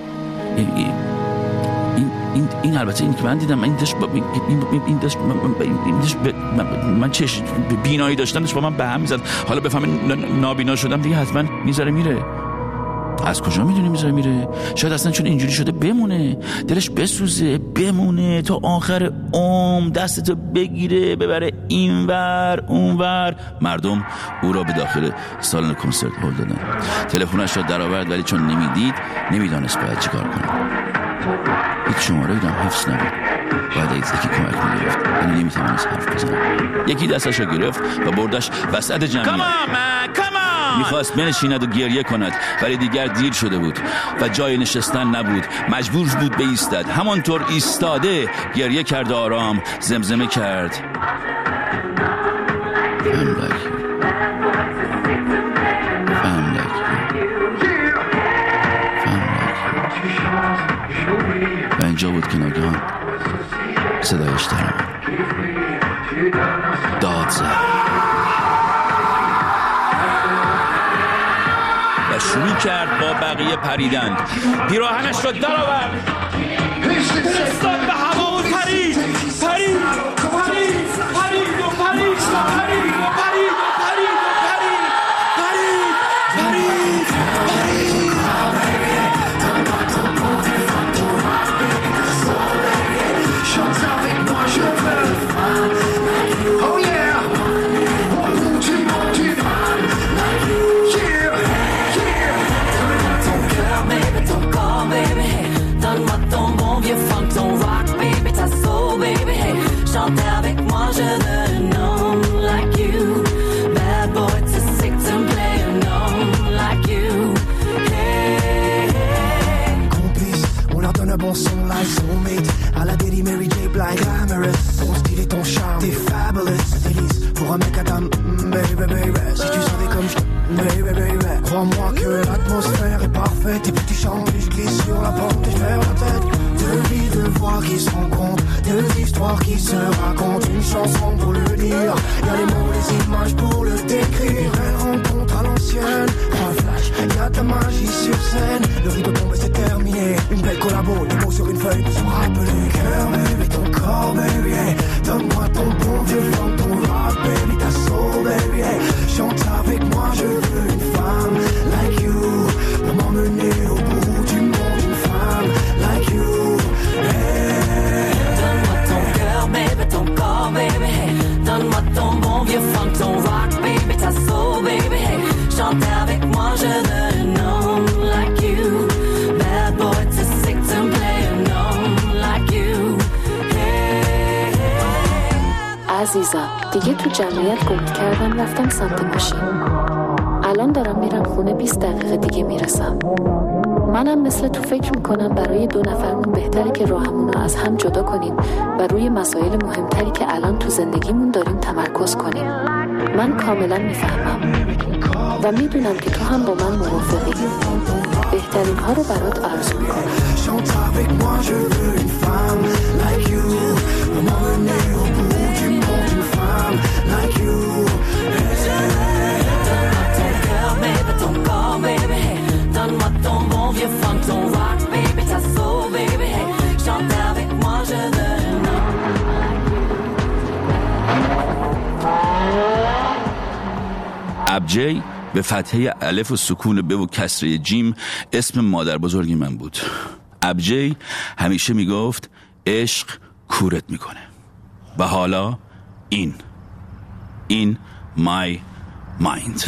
یعنی این این این البته این که من دیدم این داشت این داشت من, من چش بینایی داشتنش با من به هم می‌زد. حالا بفهمه ن- نابینا شدم دیگه حتما می‌ذاره میره. از کجا می‌دونی می‌ذاره میره؟ شاید اصلا چون اینجوری شده بمونه دلش بسوزه بمونه تا آخر عمر دستتو بگیره ببره اینور اونور. مردم او را به داخل سالن کنسرت هل دادن. تلفنش را درآورد ولی چون نمی‌دید نمی‌دانست باید چیکار کنه. هیچ شماره هم حفظ نبود. باید از یکی کمک می‌گرفت. یعنی نمی‌توانست حرف بزنه. یکی دستش را گرفت و بردش وسط جمعیت. می‌خواست بنشیند و گریه کند ولی دیگر دیر شده بود و جای نشستن نبود مجبور بود بایستد همانطور ایستاده گریه کرد آرام زمزمه کرد. و اینجا بود که ناگهان صدایش آمد. داد زد شروع کرد با بقیه پریدن پیراهنش را درآورد. فرستاد به هوا پرید. پرید. Mec à dame, baby, baby. Si tu savais comme je baby, baby. Crois-moi que l'atmosphère est parfaite. Tes petits chants, je glisse sur la porte et je la tête. Deux vies, deux voix qui se rencontrent. Deux histoires qui se racontent. Une chanson pour le dire. Y'a les mots, les images pour le décrire. Elle rencontre à l'ancienne. Un flash, y'a ta magie sur scène. Le rideau tombe et c'est terminé. Une belle collabo, des mots sur une feuille pour se rappeler. Cœur, baby, ton corps, baby. Donne-moi ton bon vieux funk, ton rock, baby, ta soul, baby. Chante avec moi, je veux une femme like you. Pour m'emmener au bout du monde, une femme like you. Donne-moi ton cœur, baby, ton corps, baby. Donne-moi ton bon vieux funk, ton rock, دیگه تو جمعیت گم کردم رفتم سمت ماشین. الان دارم میرم خونه 20 دقیقه دیگه می‌رسم. منم مثل تو فکر می‌کنم برای دو نفرمون بهتره که راهمون رو از هم جدا کنیم و روی مسائل مهمتری که الان تو زندگیمون داریم تمرکز کنیم. من کاملا می‌فهمم. و می‌دونم که تو هم با من موافقی. بهترین ها رو برات عرض کن. Like به فتحه الف و سکون به و کسره جیم اسم مادر بزرگی من بود. ابجی همیشه می‌گفت عشق کورت می‌کنه. و حالا این. این مای مایند.